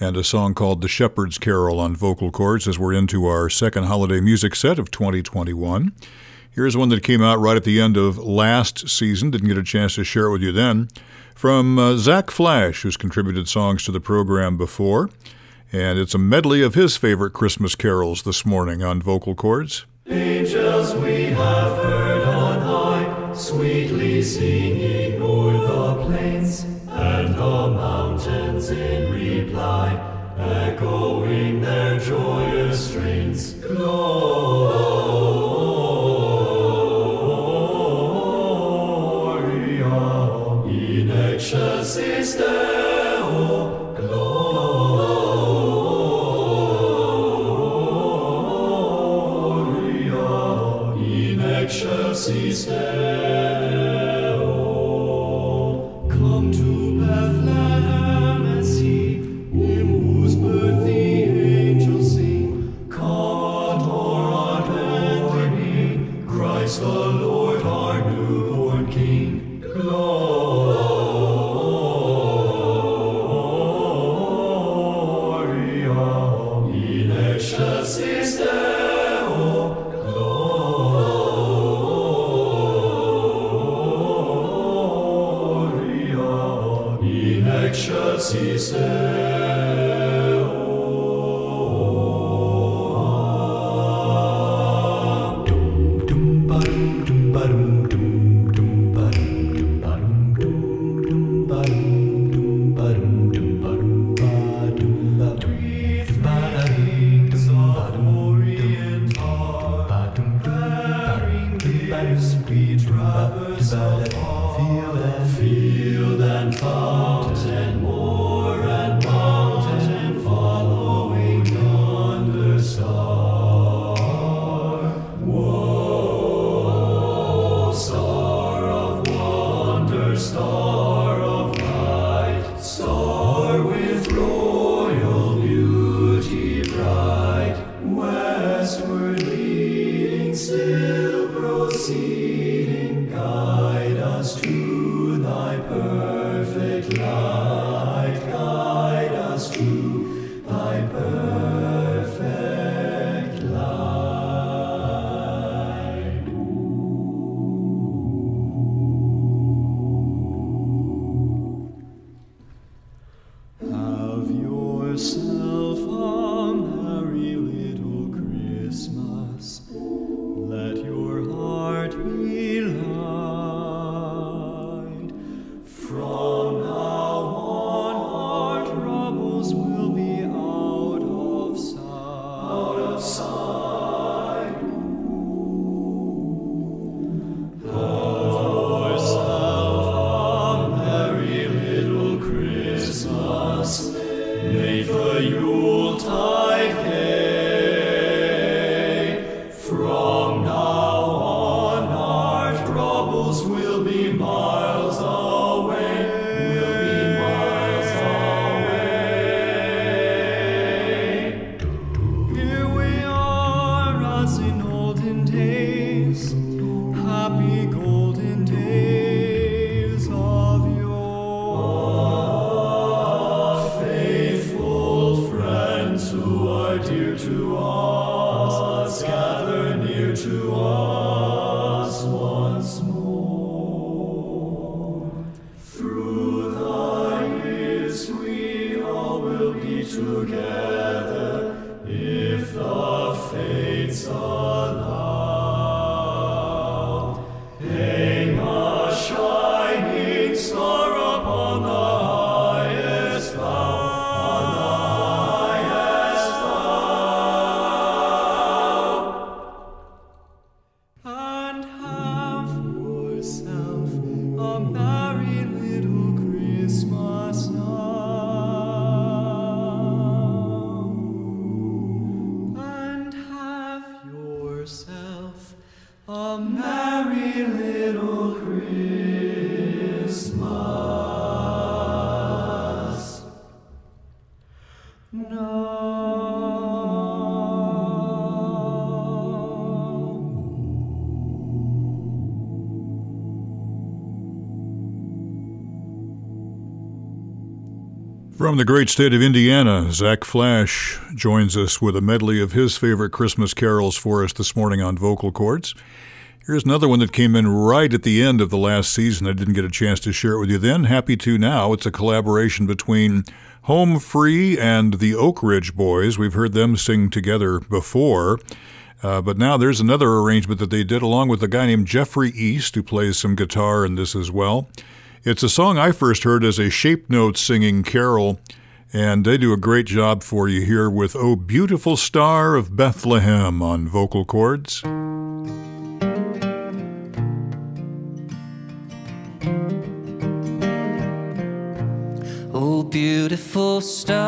and a song called The Shepherd's Carol on vocal Chords. as we're into our second holiday music set of 2021. Here's one that came out right at the end of last season, didn't get a chance to share it with you then, from uh, Zac Flasch, who's contributed songs to the program before. And it's a medley of his favorite Christmas carols this morning on vocal Chords. Angels we have heard on high, sweetly singing o'er the plains, and the mountains in reply echo From the great state of Indiana, Zac Flasch joins us with a medley of his favorite Christmas carols for us this morning on vocal chords. Here's another one that came in right at the end of the last season. I didn't get a chance to share it with you then. Happy to now. It's a collaboration between Home Free and the Oak Ridge Boys. We've heard them sing together before. Uh, but now there's another arrangement that they did along with a guy named Jeffrey East, who plays some guitar in this as well. It's a song I first heard as a Shape note singing carol, and they do a great job for you here with Oh Beautiful Star of Bethlehem on vocal chords. Oh, beautiful star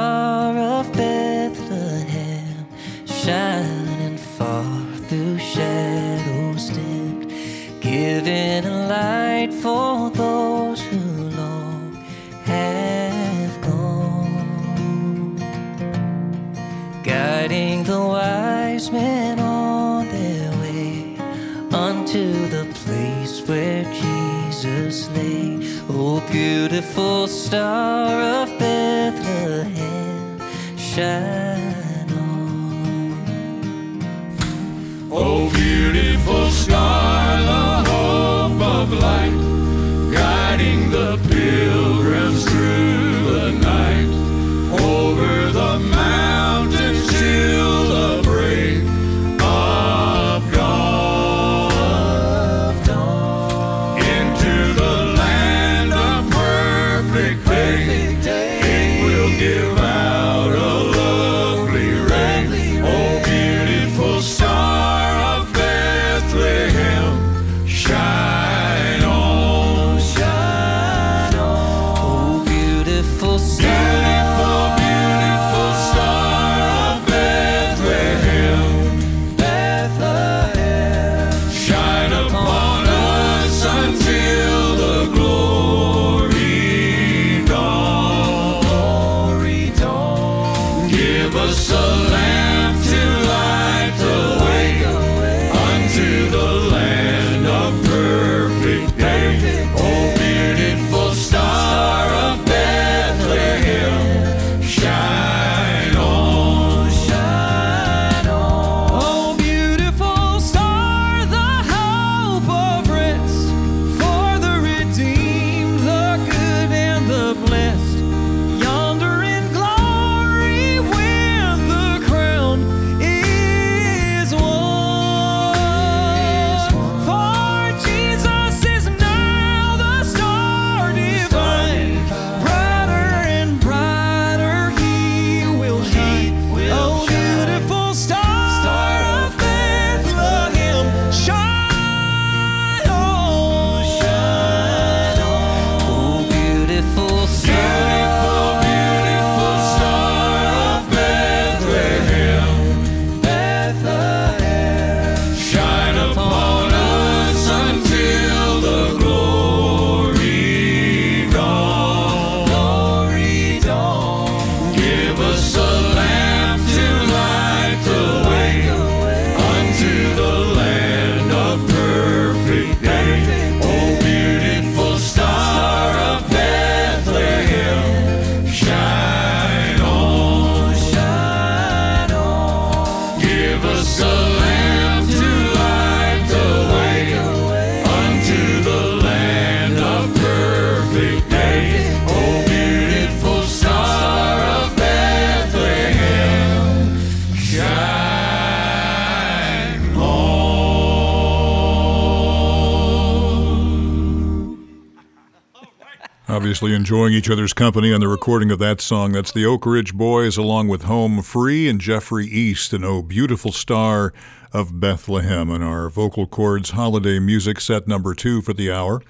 Obviously, enjoying each other's company on the recording of that song. That's the Oak Ridge Boys, along with Home Free and Jeffrey East, and Oh Beautiful Star of Bethlehem, and our vocal chords holiday music set number two for the hour.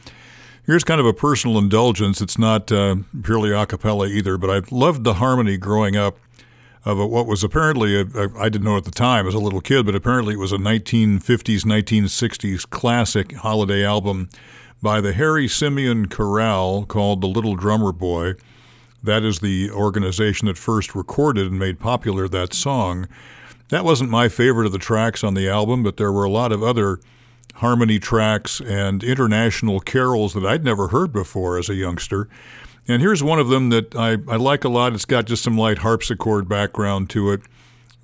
Here's kind of a personal indulgence. It's not uh, purely a cappella either, but I loved the harmony growing up of a, what was apparently, a, I didn't know at the time as a little kid, but apparently it was a 1950s, 1960s classic holiday album by the Harry Simeon Chorale called the Little Drummer Boy. That is the organization that first recorded and made popular that song. That wasn't my favorite of the tracks on the album, but there were a lot of other harmony tracks and international carols that I'd never heard before as a youngster. And here's one of them that I, I like a lot. It's got just some light harpsichord background to it,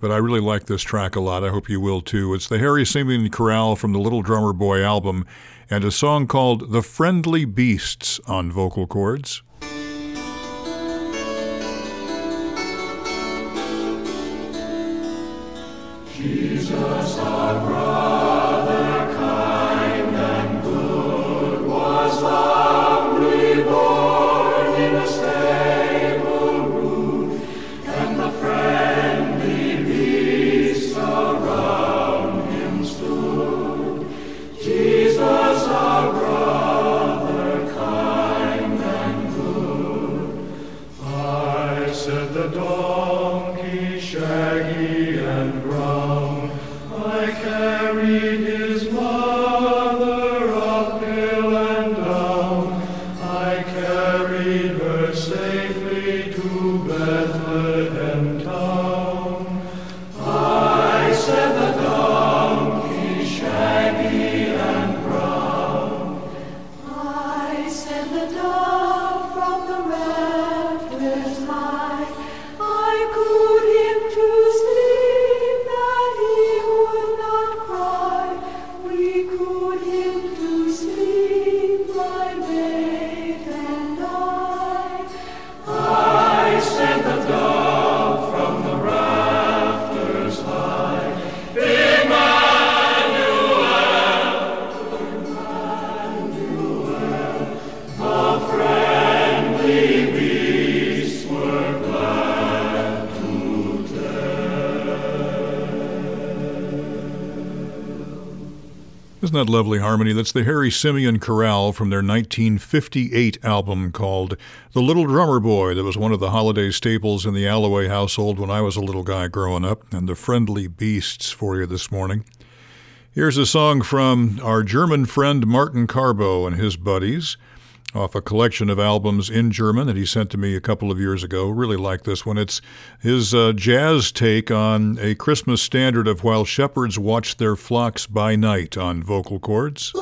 but I really like this track a lot. I hope you will too. It's the Harry Simeon Chorale from the Little Drummer Boy album, and a song called The Friendly Beasts on vocal chords. Jesus, our brother. that lovely harmony? That's the Harry Simeon Chorale from their 1958 album called The Little Drummer Boy, that was one of the holiday staples in the Alloway household when I was a little guy growing up, and the Friendly Beasts for you this morning. Here's a song from our German friend Martin Carbo and his buddies off a collection of albums in German that he sent to me a couple of years ago. Really like this one. It's his uh, jazz take on a Christmas standard of While Shepherds Watch Their Flocks by Night on vocal chords.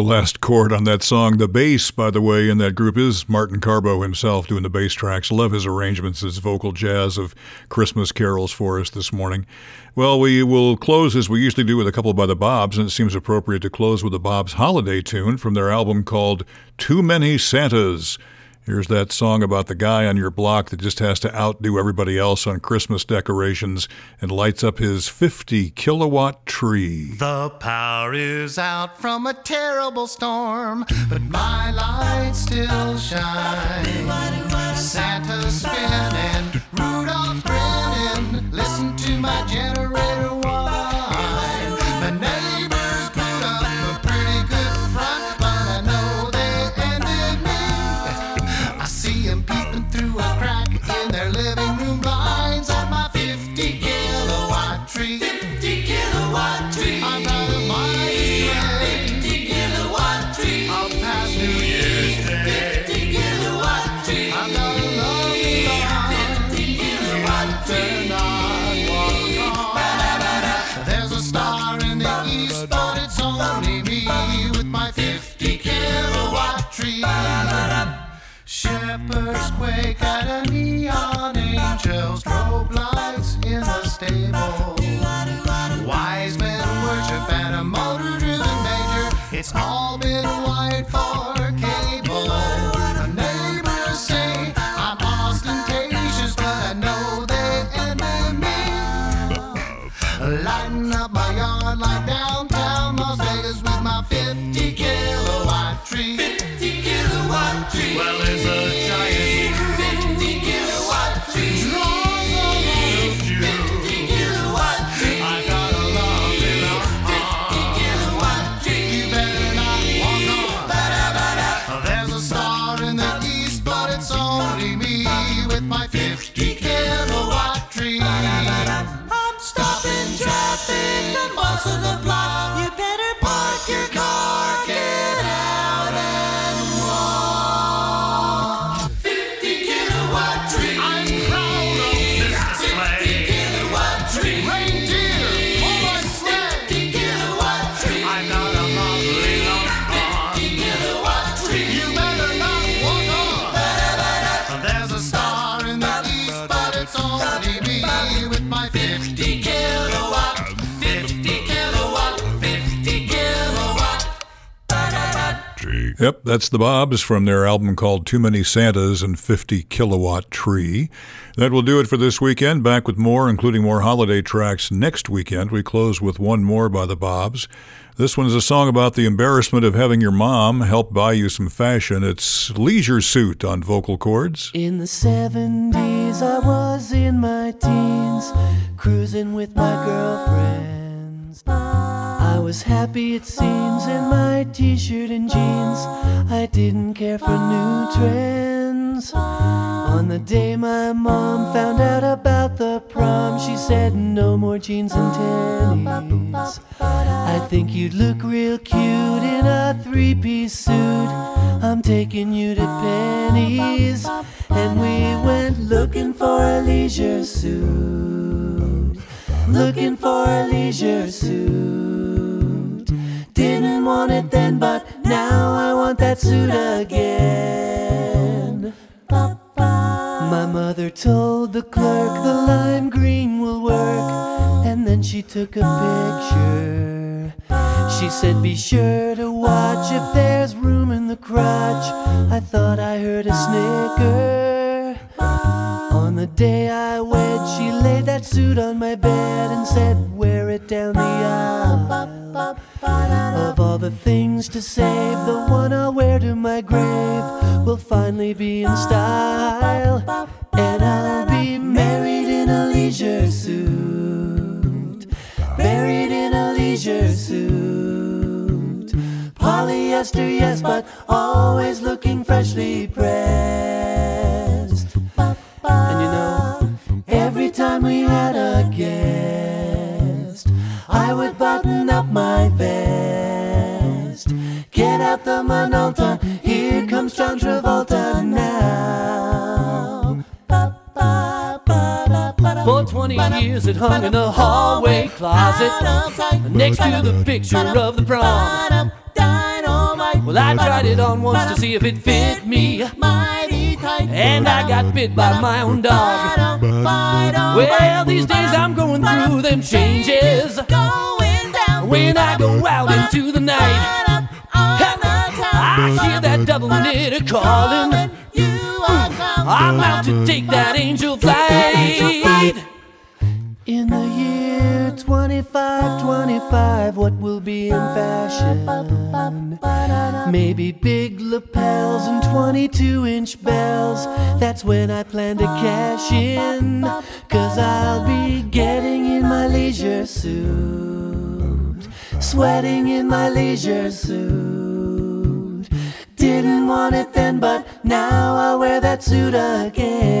The last chord on that song. The bass, by the way, in that group is Martin Carbo himself doing the bass tracks. Love his arrangements, his vocal jazz of Christmas carols for us this morning. Well, we will close as we usually do with a couple by the Bobs, and it seems appropriate to close with the Bobs holiday tune from their album called Too Many Santas. Here's that song about the guy on your block that just has to outdo everybody else on Christmas decorations and lights up his 50 kilowatt tree. The power is out from a terrible storm, but my light still shines. Santa's spinning, Rudolph grinning. Listen to my generator Shepherds quake at a neon angel, strobe lights in the stable. Wise men worship at a motor driven major. It's all the boss the block. Yep, that's the Bobs from their album called Too Many Santas and 50 Kilowatt Tree. That will do it for this weekend. Back with more, including more holiday tracks next weekend. We close with one more by the Bobs. This one's a song about the embarrassment of having your mom help buy you some fashion. It's Leisure Suit on vocal chords. In the 70s, I was in my teens, cruising with my girlfriends. Was happy, it seems, in my t shirt and jeans. I didn't care for new trends. On the day my mom found out about the prom, she said, No more jeans and tennies. I think you'd look real cute in a three piece suit. I'm taking you to Penny's. And we went looking for a leisure suit. Looking for a leisure suit. Didn't want it then, but now I want that suit again. My mother told the clerk the lime green will work, and then she took a picture. She said, Be sure to watch if there's room in the crotch. I thought I heard a snicker. On the day I wed, she laid that suit on my bed and said, Wear it down the aisle. Of all the things to save, the one I'll wear to my grave will finally be in style. And I'll be married in a leisure suit. Buried in a leisure suit. Polyester, yes, but always looking freshly pressed. And you know, every time we had a guest, I would button up my vest. Get out the Minolta, here comes John Travolta now. For 20 years it hung in the hallway closet. Next to the picture of the prom. Well, I tried it on once to see if it fit me. And I got bit by my own dog. Well, these days I'm going through them changes. When I go out into the night, I hear that double knitter calling. I'm out to take that angel flight. In the year 2525, what will be in fashion? Maybe big lapels and 22 inch bells. That's when I plan to cash in. Cause I'll be getting in my leisure suit, sweating in my leisure suit. Didn't want it then, but now I'll wear that suit again.